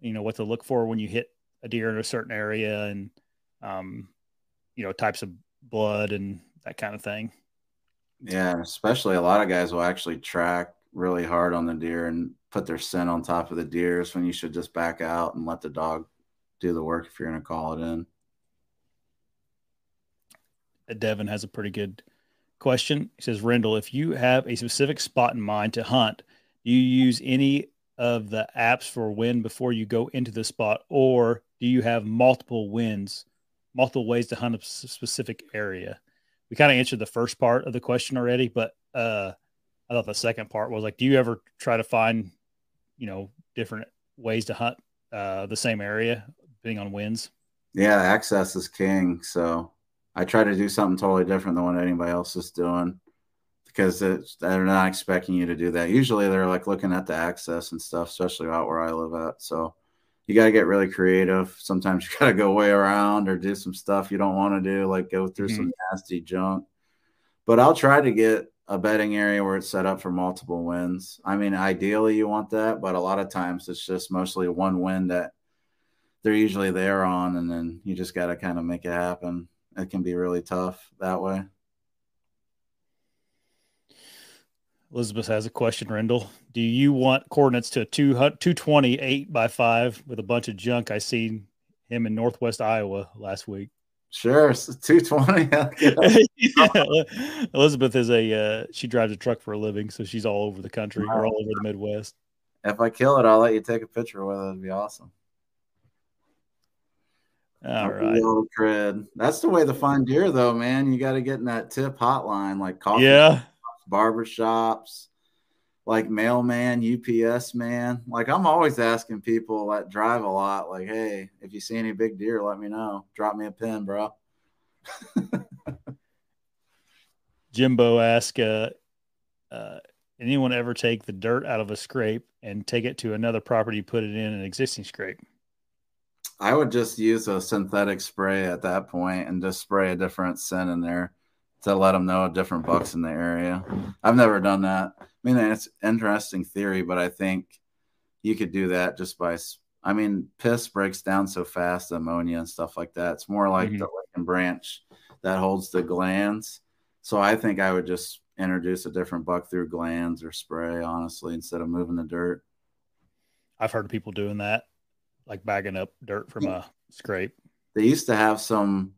A: you know what to look for when you hit a deer in a certain area and um, you know types of blood and that kind of thing.
B: Yeah, especially a lot of guys will actually track really hard on the deer and put their scent on top of the deers when you should just back out and let the dog do the work if you're going to call it in.
A: Devin has a pretty good question. He says, Rendell, if you have a specific spot in mind to hunt, do you use any of the apps for wind before you go into the spot, or do you have multiple winds, multiple ways to hunt a specific area? We kind of answered the first part of the question already, but uh, I thought the second part was like, do you ever try to find, you know, different ways to hunt uh, the same area depending on winds?
B: Yeah, access is king. So I try to do something totally different than what anybody else is doing because they're not expecting you to do that. Usually they're like looking at the access and stuff, especially out where I live at. So you got to get really creative. Sometimes you got to go way around or do some stuff you don't want to do, like go through mm-hmm. some nasty junk. But I'll try to get a betting area where it's set up for multiple wins. I mean, ideally you want that, but a lot of times it's just mostly one win that they're usually there on, and then you just got to kind of make it happen. It can be really tough that way.
A: Elizabeth has a question, Rendell. Do you want coordinates to 220 8 by 5 with a bunch of junk? I seen him in Northwest Iowa last week.
B: Sure, 220.
A: yeah. Elizabeth is a uh, she drives a truck for a living, so she's all over the country wow. or all over the Midwest.
B: If I kill it, I'll let you take a picture with it. It'd be awesome.
A: All right.
B: Cred. That's the way to find deer, though, man. You got to get in that tip hotline, like coffee.
A: Yeah
B: barbershops, like mailman, UPS man. Like I'm always asking people that drive a lot, like, hey, if you see any big deer, let me know. Drop me a pin, bro.
A: Jimbo asked, uh, uh, anyone ever take the dirt out of a scrape and take it to another property, put it in an existing scrape?
B: I would just use a synthetic spray at that point and just spray a different scent in there to let them know different bucks in the area. I've never done that. I mean, it's interesting theory, but I think you could do that just by. I mean, piss breaks down so fast, ammonia and stuff like that. It's more like mm-hmm. the lichen branch that holds the glands. So I think I would just introduce a different buck through glands or spray, honestly, instead of moving the dirt.
A: I've heard of people doing that, like bagging up dirt from a scrape.
B: They used to have some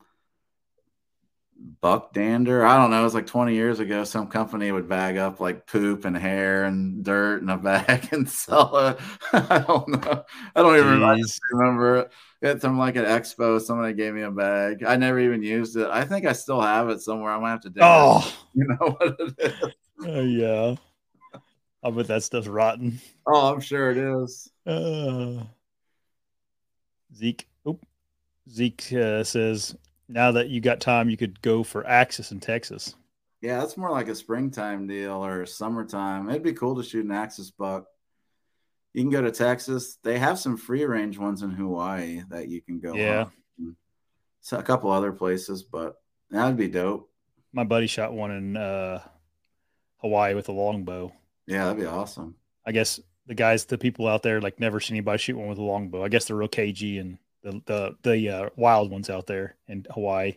B: buck dander. I don't know. It was like 20 years ago. Some company would bag up like poop and hair and dirt in a bag and sell it. I don't know. I don't even I remember it. It's from like an expo. Somebody gave me a bag. I never even used it. I think I still have it somewhere. I might have to. Dig
A: oh,
B: it. you know what it is?
A: Uh, yeah. I bet that stuff's rotten.
B: Oh, I'm sure it is.
A: Uh, Zeke. Oop. Zeke uh, says, now that you got time, you could go for Axis in Texas.
B: Yeah, that's more like a springtime deal or summertime. It'd be cool to shoot an Axis buck. You can go to Texas. They have some free range ones in Hawaii that you can go.
A: Yeah.
B: So a couple other places, but that'd be dope.
A: My buddy shot one in uh, Hawaii with a longbow.
B: Yeah, that'd be awesome.
A: I guess the guys, the people out there, like never seen anybody shoot one with a longbow. I guess they're real cagey and the the the uh, wild ones out there in Hawaii.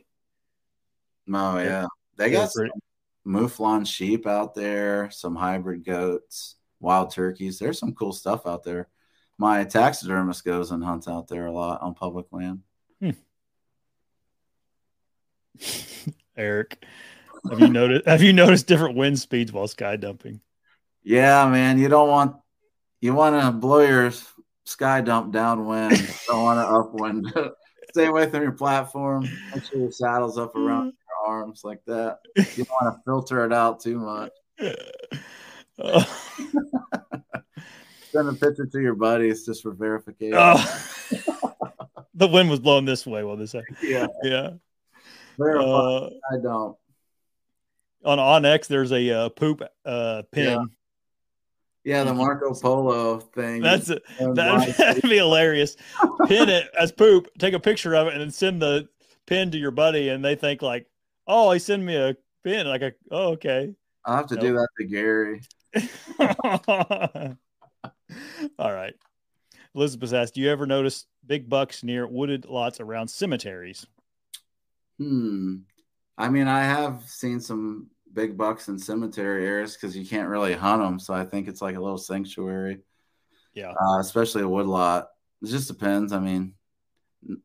B: Oh yeah, they got some mouflon sheep out there, some hybrid goats, wild turkeys. There's some cool stuff out there. My taxidermist goes and hunts out there a lot on public land. Hmm.
A: Eric, have you noticed? Have you noticed different wind speeds while sky dumping?
B: Yeah, man. You don't want you want to blow your sky dump downwind. don't want to upwind. Stay away from your platform. Make sure your saddle's up around mm. your arms like that. You don't want to filter it out too much. Send a picture to your buddies just for verification.
A: Oh. the wind was blowing this way while this happened.
B: Yeah.
A: Yeah.
B: Verify. Uh, I don't.
A: On onX, there's a uh, poop uh, pin
B: yeah. Yeah, the Marco Polo thing.
A: That's it. That'd, that'd be hilarious. Pin it as poop, take a picture of it, and then send the pin to your buddy, and they think like, "Oh, he sent me a pin." Like, a, "Oh, okay."
B: I'll have to nope. do that to Gary.
A: All right. Elizabeth asked, "Do you ever notice big bucks near wooded lots around cemeteries?"
B: Hmm. I mean, I have seen some big bucks in cemetery areas because you can't really hunt them. So I think it's like a little sanctuary.
A: Yeah.
B: Uh, especially a woodlot. It just depends. I mean,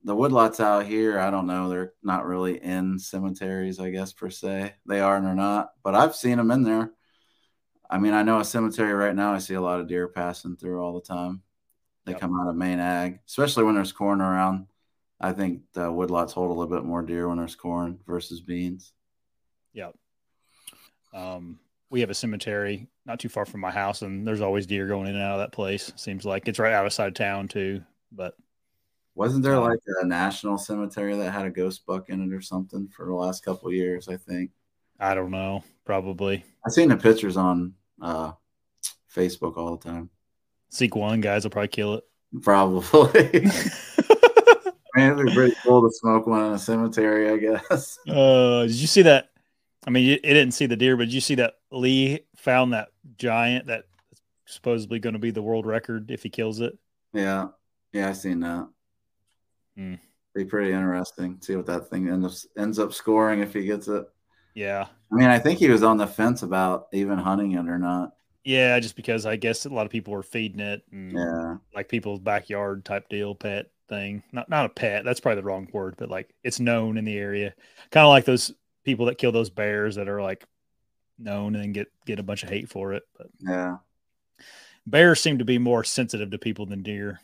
B: the woodlots out here, I don't know. They're not really in cemeteries, I guess, per se. They are and they're not, but I've seen them in there. I mean, I know a cemetery right now, I see a lot of deer passing through all the time. They yep. come out of main ag, especially when there's corn around. I think the woodlots hold a little bit more deer when there's corn versus beans.
A: Yeah. Um, we have a cemetery not too far from my house, and there's always deer going in and out of that place. Seems like it's right outside of town too. But
B: wasn't there like a national cemetery that had a ghost buck in it or something for the last couple years? I think.
A: I don't know. Probably.
B: I've seen the pictures on uh, Facebook all the time.
A: Seek one guys will probably kill it.
B: Probably. Man, it'd be pretty cool to smoke one in a cemetery, I guess.
A: Uh, did you see that I mean, it, didn't see the deer, but did you see that Lee found that giant that's supposedly going to be the world record if he kills it?
B: Yeah, yeah, I seen that.
A: Hmm.
B: Be pretty interesting. See what that thing ends up ends up scoring if he gets it.
A: Yeah,
B: I mean, I think he was on the fence about even hunting it or not.
A: Yeah, just because I guess a lot of people were feeding it, and
B: yeah,
A: like people's backyard type deal, pet thing. Not not a pet. That's probably the wrong word, but like it's known in the area, kind of like those people that kill those bears that are like known and get get a bunch of hate for it. But
B: yeah,
A: bears seem to be more sensitive to people than deer.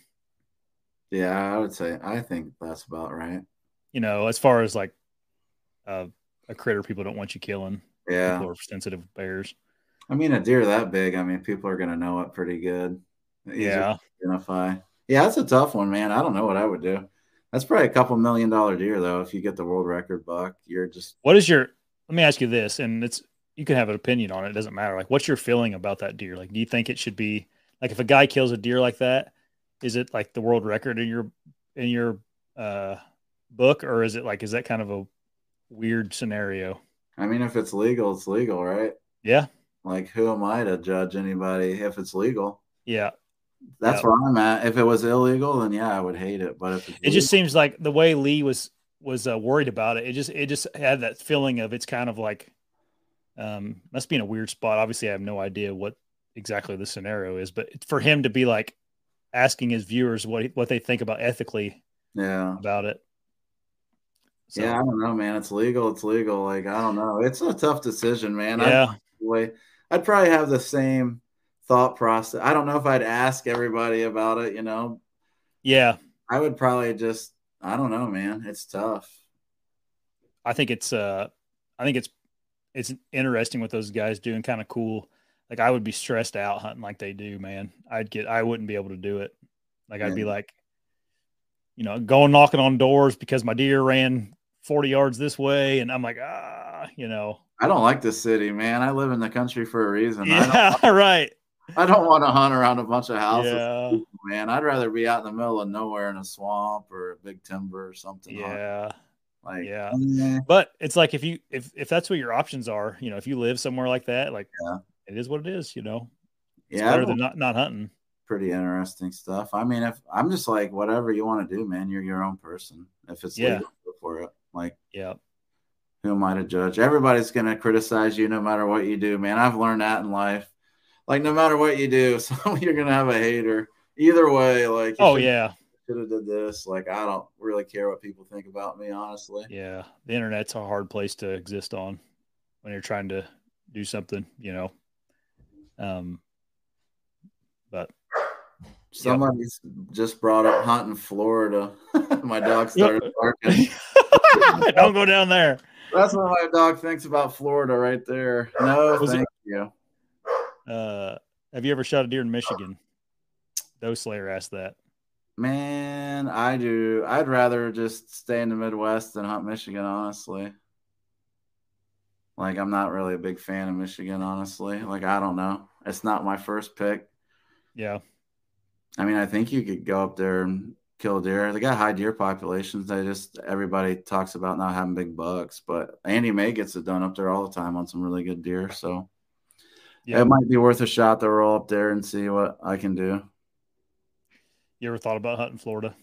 B: Yeah, I would say I think that's about right.
A: You know, as far as like uh, a critter people don't want you killing.
B: Yeah,
A: people are sensitive bears.
B: I mean, a deer that big, I mean, people are gonna know it pretty good.
A: yeah,
B: identify. Yeah, that's a tough one, man. I don't know what I would do. That's probably a couple million dollar deer though. If you get the world record buck, you're just.
A: What is your? Let me ask you this, and it's you can have an opinion on it. It doesn't matter. Like, what's your feeling about that deer? Like, do you think it should be like if a guy kills a deer like that, is it like the world record in your in your uh, book, or is it like is that kind of a weird scenario?
B: I mean, if it's legal, it's legal, right?
A: Yeah.
B: Like, who am I to judge anybody if it's legal?
A: Yeah.
B: That's where I'm at. If it was illegal, then yeah, I would hate it. But if
A: it legal, just seems like the way Lee was was uh, worried about it, it just it just had that feeling of it's kind of like um must be in a weird spot. Obviously, I have no idea what exactly the scenario is, but for him to be like asking his viewers what what they think about ethically,
B: yeah,
A: about it.
B: So, yeah, I don't know, man. It's legal. It's legal. Like I don't know. It's a tough decision, man.
A: Yeah.
B: I'd, I'd probably have the same thought process. I don't know if I'd ask everybody about it. You know.
A: Yeah.
B: I would probably just. I don't know, man. It's tough.
A: I think it's. uh I think it's. It's interesting what those guys do and kind of cool. Like I would be stressed out hunting like they do, man. I'd get. I wouldn't be able to do it. Like I'd yeah. be like, you know, going knocking on doors because my deer ran 40 yards this way. And I'm like, ah, you know.
B: I don't like the city, man. I live in the country for a reason.
A: Yeah, I right.
B: I don't want to hunt around a bunch of houses, yeah. man. I'd rather be out in the middle of nowhere in a swamp or a big timber or something.
A: Yeah. Like, yeah. But it's like if you if if that's what your options are, you know, if you live somewhere like that, like yeah. it is what it is, you know. It's yeah, better than not not hunting
B: pretty interesting stuff. I mean, if I'm just like whatever you want to do, man, you're your own person. If it's yeah. legal for it, like
A: yeah,
B: who am I to judge? Everybody's gonna criticize you no matter what you do, man. I've learned that in life. Like no matter what you do, so you're gonna have a hater. Either way, like
A: oh yeah,
B: should have did this. Like I don't really care what people think about me, honestly.
A: Yeah, the internet's a hard place to exist on when you're trying to do something, you know. Um, but
B: Somebody's yep. just brought up hunting Florida. my dog started barking.
A: Don't go down there.
B: That's what my dog thinks about Florida right there. No, Was thank it, you.
A: Uh, have you ever shot a deer in Michigan? Doe Slayer asked that.
B: Man, I do. I'd rather just stay in the Midwest than hunt Michigan, honestly. Like, I'm not really a big fan of Michigan, honestly. Like, I don't know. It's not my first pick.
A: Yeah.
B: I mean, I think you could go up there and kill deer. They got high deer populations. They just everybody talks about not having big bucks, but Andy May gets it done up there all the time on some really good deer. So yeah. it might be worth a shot to roll up there and see what I can do.
A: You ever thought about hunting Florida?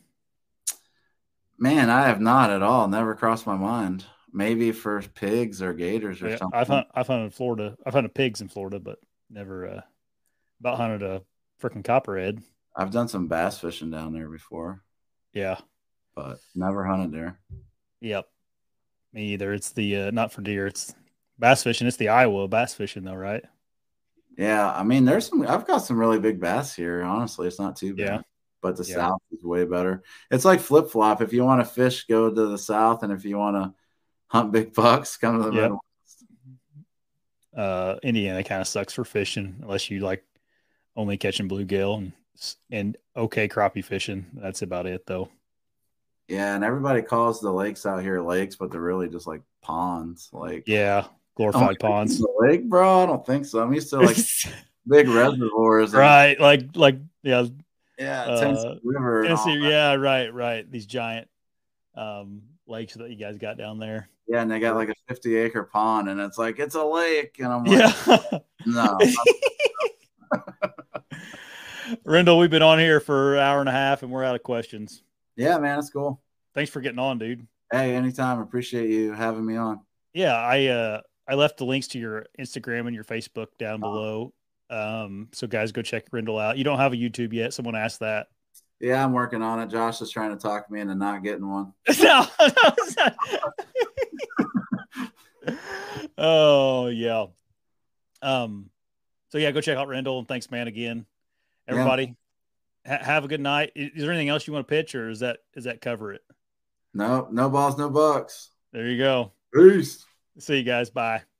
B: Man, I have not at all. Never crossed my mind. Maybe for pigs or gators or yeah, something.
A: I've, hunt, I've hunted Florida. I've hunted pigs in Florida, but never uh, about hunted a freaking copperhead.
B: I've done some bass fishing down there before.
A: Yeah.
B: But never hunted there.
A: Yep. Me either. It's the uh, not for deer, it's bass fishing. It's the Iowa bass fishing though, right?
B: Yeah, I mean there's some I've got some really big bass here, honestly. It's not too bad.
A: Yeah.
B: But the yeah. south is way better. It's like flip flop. If you want to fish, go to the south, and if you want to hunt big bucks, come to the yep. Midwest.
A: Uh, Indiana kind of sucks for fishing unless you like only catching bluegill and and okay crappie fishing. That's about it though.
B: Yeah, and everybody calls the lakes out here lakes, but they're really just like ponds. Like
A: yeah, glorified ponds.
B: lake, bro? I don't think so. I'm used to like big reservoirs.
A: Right, and, like like yeah.
B: Yeah, Tennessee uh, River.
A: Tennessee, yeah, right, right. These giant um, lakes that you guys got down there.
B: Yeah, and they got like a 50 acre pond, and it's like it's a lake, and I'm like, yeah. no.
A: Rendell, we've been on here for an hour and a half and we're out of questions.
B: Yeah, man, it's cool.
A: Thanks for getting on, dude.
B: Hey, anytime. Appreciate you having me on.
A: Yeah, I uh I left the links to your Instagram and your Facebook down uh-huh. below. Um, so guys, go check Rendell out. You don't have a YouTube yet. Someone asked that.
B: Yeah, I'm working on it. Josh is trying to talk me into not getting one.
A: no, oh yeah. Um, so yeah, go check out Rendell and thanks, man, again everybody yeah. ha- have a good night is there anything else you want to pitch or is that is that cover it
B: no no balls no bucks
A: there you go
B: peace
A: see you guys. Bye